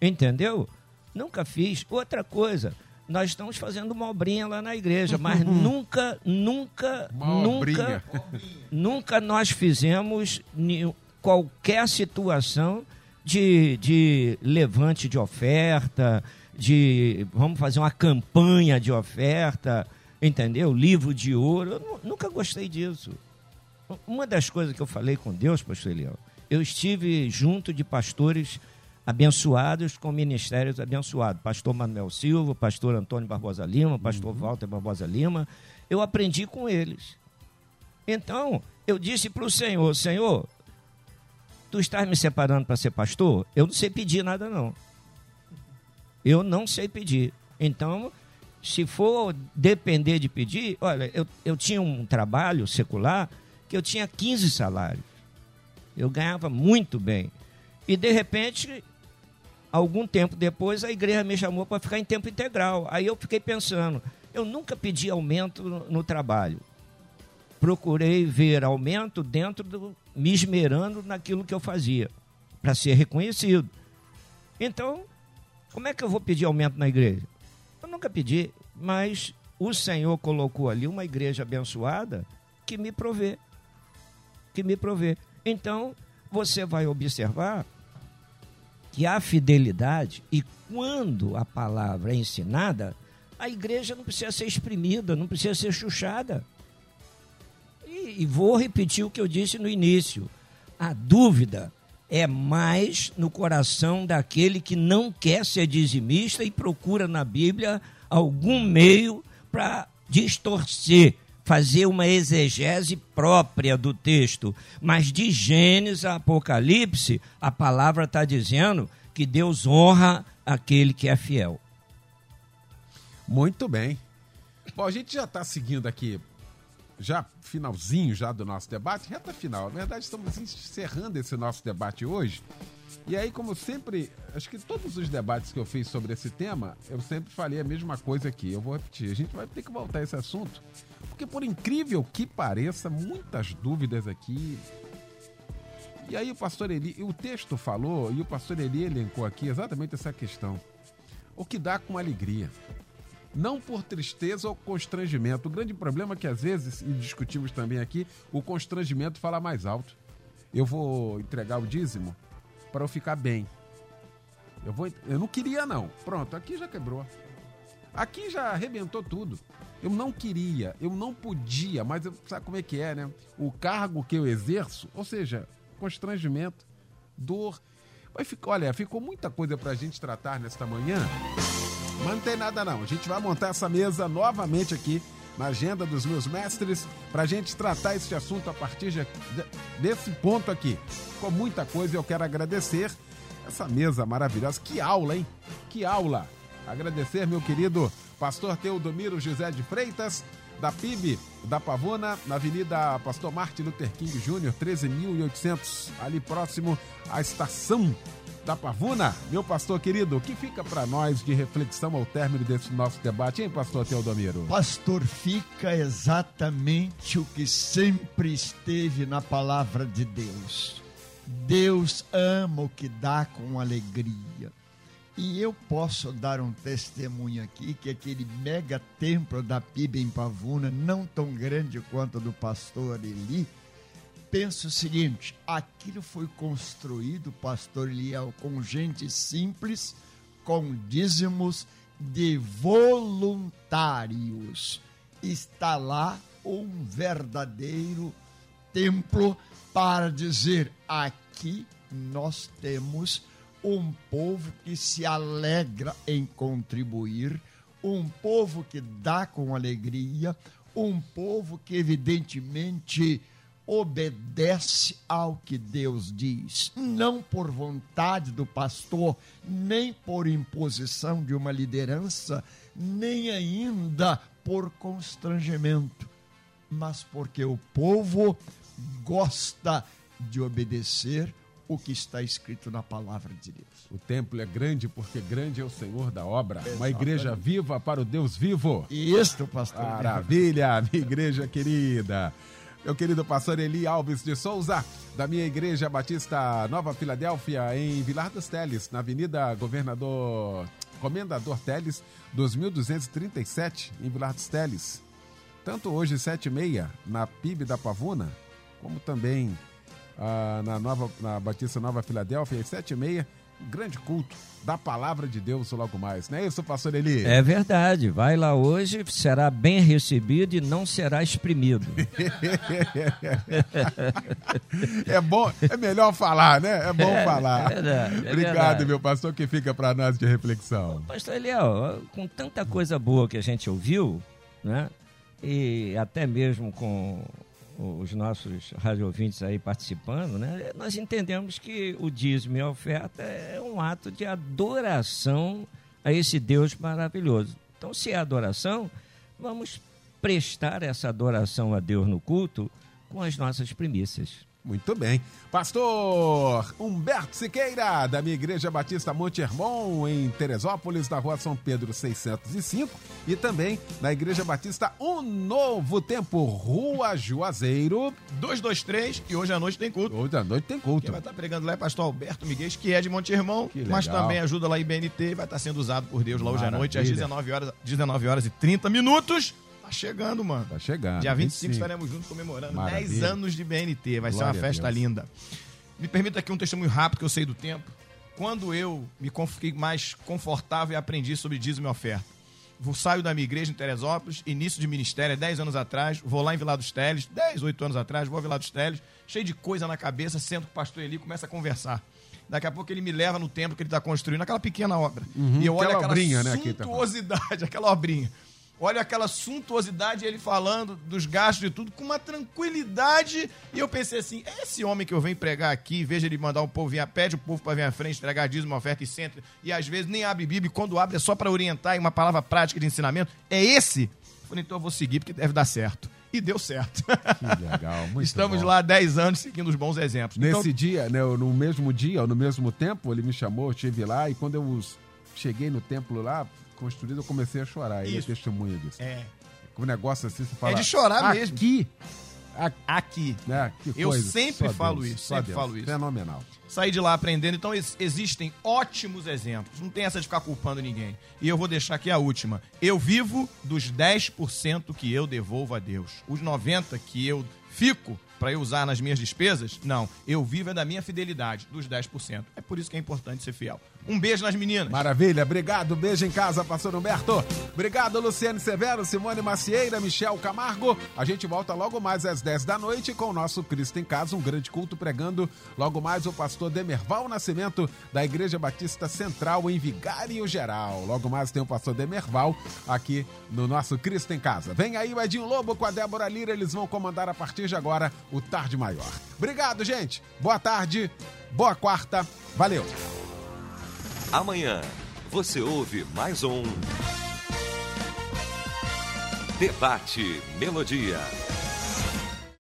Entendeu? Nunca fiz. Outra coisa, nós estamos fazendo uma obrinha lá na igreja, mas [laughs] nunca, nunca, Uma nunca, obrinha. nunca nós fizemos qualquer situação de, de levante de oferta, de vamos fazer uma campanha de oferta, entendeu? Livro de ouro. Eu nu- nunca gostei disso. Uma das coisas que eu falei com Deus, pastor Eliel, eu estive junto de pastores abençoados com ministérios abençoados. Pastor Manuel Silva, pastor Antônio Barbosa Lima, pastor Walter Barbosa Lima. Eu aprendi com eles. Então, eu disse para o Senhor, Senhor, tu estás me separando para ser pastor? Eu não sei pedir nada, não. Eu não sei pedir. Então, se for depender de pedir, olha, eu, eu tinha um trabalho secular que eu tinha 15 salários. Eu ganhava muito bem. E, de repente, algum tempo depois, a igreja me chamou para ficar em tempo integral. Aí eu fiquei pensando, eu nunca pedi aumento no, no trabalho. Procurei ver aumento dentro do. me esmerando naquilo que eu fazia, para ser reconhecido. Então, como é que eu vou pedir aumento na igreja? Eu nunca pedi, mas o Senhor colocou ali uma igreja abençoada que me provê. Que me provê. Então, você vai observar que a fidelidade e quando a palavra é ensinada, a igreja não precisa ser exprimida, não precisa ser chuchada. E, e vou repetir o que eu disse no início. A dúvida é mais no coração daquele que não quer ser dizimista e procura na Bíblia algum meio para distorcer, fazer uma exegese própria do texto. Mas de Gênesis a Apocalipse, a palavra está dizendo que Deus honra aquele que é fiel. Muito bem. Bom, a gente já está seguindo aqui, já finalzinho já do nosso debate, reta final. Na verdade, estamos encerrando esse nosso debate hoje. E aí, como sempre, acho que todos os debates que eu fiz sobre esse tema, eu sempre falei a mesma coisa aqui. Eu vou repetir. A gente vai ter que voltar a esse assunto, porque por incrível que pareça, muitas dúvidas aqui. E aí o pastor Eli, o texto falou, e o pastor Eli elencou aqui exatamente essa questão. O que dá com alegria não por tristeza ou constrangimento. O grande problema é que às vezes, e discutimos também aqui, o constrangimento fala mais alto. Eu vou entregar o dízimo para eu ficar bem. Eu, vou, eu não queria não. Pronto, aqui já quebrou. Aqui já arrebentou tudo. Eu não queria, eu não podia, mas eu, sabe como é que é, né? O cargo que eu exerço, ou seja, constrangimento, dor. Ficar, olha, ficou muita coisa para a gente tratar nesta manhã. Mas não tem nada não. A gente vai montar essa mesa novamente aqui na agenda dos meus mestres para a gente tratar esse assunto a partir de- de- desse ponto aqui. Com muita coisa eu quero agradecer essa mesa maravilhosa. Que aula, hein? Que aula! Agradecer meu querido pastor Teodomiro José de Freitas, da PIB da Pavona, na Avenida Pastor Martin Luther King Jr., 13.800, ali próximo à estação da Pavuna. Meu pastor querido, o que fica para nós de reflexão ao término desse nosso debate, hein, pastor Teodomiro? Pastor, fica exatamente o que sempre esteve na palavra de Deus. Deus ama o que dá com alegria. E eu posso dar um testemunho aqui que aquele mega templo da PIB em Pavuna, não tão grande quanto o do pastor Eli, penso o seguinte: aquilo foi construído, pastor Eliel, com gente simples, com dízimos de voluntários. Está lá um verdadeiro templo para dizer: aqui nós temos um povo que se alegra em contribuir, um povo que dá com alegria, um povo que evidentemente obedece ao que Deus diz, não por vontade do pastor, nem por imposição de uma liderança, nem ainda por constrangimento, mas porque o povo gosta de obedecer, o que está escrito na palavra de Deus. O templo é grande porque grande é o Senhor da obra. Uma igreja viva para o Deus vivo. Isto, pastor. Maravilha, [laughs] minha igreja querida. Meu querido pastor Eli Alves de Souza, da minha igreja Batista Nova Filadélfia, em Vilar dos Teles, na Avenida Governador Comendador Teles, 2237, em Vilar dos Teles. Tanto hoje, 7 e meia, na PIB da Pavuna, como também ah, na, Nova, na Batista Nova Filadélfia, às 7 e meia, um grande culto da palavra de Deus logo mais. Não é isso, pastor Eli? É verdade. Vai lá hoje, será bem recebido e não será exprimido. [laughs] é bom, é melhor falar, né? É bom É, falar. é verdade, é Obrigado, verdade. meu pastor, que fica para nós de reflexão. Pastor Eliel, com tanta coisa boa que a gente ouviu, né? E até mesmo com os nossos rádio ouvintes aí participando, né? Nós entendemos que o dízimo e a oferta é um ato de adoração a esse Deus maravilhoso. Então, se é adoração, vamos prestar essa adoração a Deus no culto com as nossas primícias. Muito bem. Pastor Humberto Siqueira, da minha Igreja Batista Monte Hermon, em Teresópolis, na rua São Pedro 605. E também na Igreja Batista Um Novo Tempo, Rua Juazeiro. 223 e hoje à noite tem culto. Hoje à noite tem Quem culto. vai estar pregando lá é pastor Alberto Miguel, que é de Monte Que mas também ajuda lá em BNT e vai estar sendo usado por Deus lá hoje à noite, às Maravilha. 19 horas, 19 horas e 30 minutos. Tá chegando, mano. Tá chegando. Dia 25 estaremos juntos comemorando 10 Maravilha. anos de BNT. Vai ser Glória uma a festa linda. Me permita aqui um testemunho rápido que eu sei do tempo. Quando eu me fiquei mais confortável e aprendi sobre dízimo e oferta. Vou, saio da minha igreja em Teresópolis, início de ministério, 10 anos atrás, vou lá em Vila dos Teles, 10, 8 anos atrás, vou a Vila dos Teles, cheio de coisa na cabeça, sento com o pastor Eli começa a conversar. Daqui a pouco ele me leva no templo que ele está construindo, aquela pequena obra. e eu olho aquela aquela obrinha, né, tá suntuosidade, [laughs] aquela obrinha. Olha aquela suntuosidade, ele falando dos gastos e tudo, com uma tranquilidade. E eu pensei assim: é esse homem que eu venho pregar aqui, veja ele mandar o povo vir, pede o povo para vir à frente, entregar dízimo, uma oferta e centro, e às vezes nem abre Bíblia, e quando abre é só para orientar em uma palavra prática de ensinamento. É esse? Eu falei, então eu vou seguir, porque deve dar certo. E deu certo. Que legal, muito [laughs] Estamos bom. lá há 10 anos seguindo os bons exemplos. Nesse Então, dia, né, no mesmo dia, ou no mesmo tempo, ele me chamou, eu estive lá, e quando eu cheguei no templo lá, construído, eu comecei a chorar. Ele é testemunha disso. é, Um negócio assim, você fala... de chorar mesmo. Aqui, aqui, aqui. né? Eu coisa, sempre só falo Deus, isso, só sempre Deus. falo isso. Fenomenal. sair de lá aprendendo. Então ex- existem ótimos exemplos. Não tem essa de ficar culpando ninguém. E eu vou deixar aqui a última. Eu vivo dos 10% que eu devolvo a Deus. Os 90 que eu fico para eu usar nas minhas despesas, não. Eu vivo é da minha fidelidade, dos 10%. É por isso que é importante ser fiel. Um beijo nas meninas. Maravilha, obrigado, beijo em casa, pastor Humberto. Obrigado, Luciane Severo, Simone Macieira, Michel Camargo. A gente volta logo mais às 10 da noite com o nosso Cristo em Casa, um grande culto pregando logo mais o pastor Demerval Nascimento, da Igreja Batista Central em Vigário Geral. Logo mais tem o pastor Demerval aqui no nosso Cristo em Casa. Vem aí o Edinho Lobo com a Débora Lira, eles vão comandar a partir de agora o Tarde Maior. Obrigado, gente. Boa tarde, boa quarta, valeu. Amanhã você ouve mais um Debate Melodia.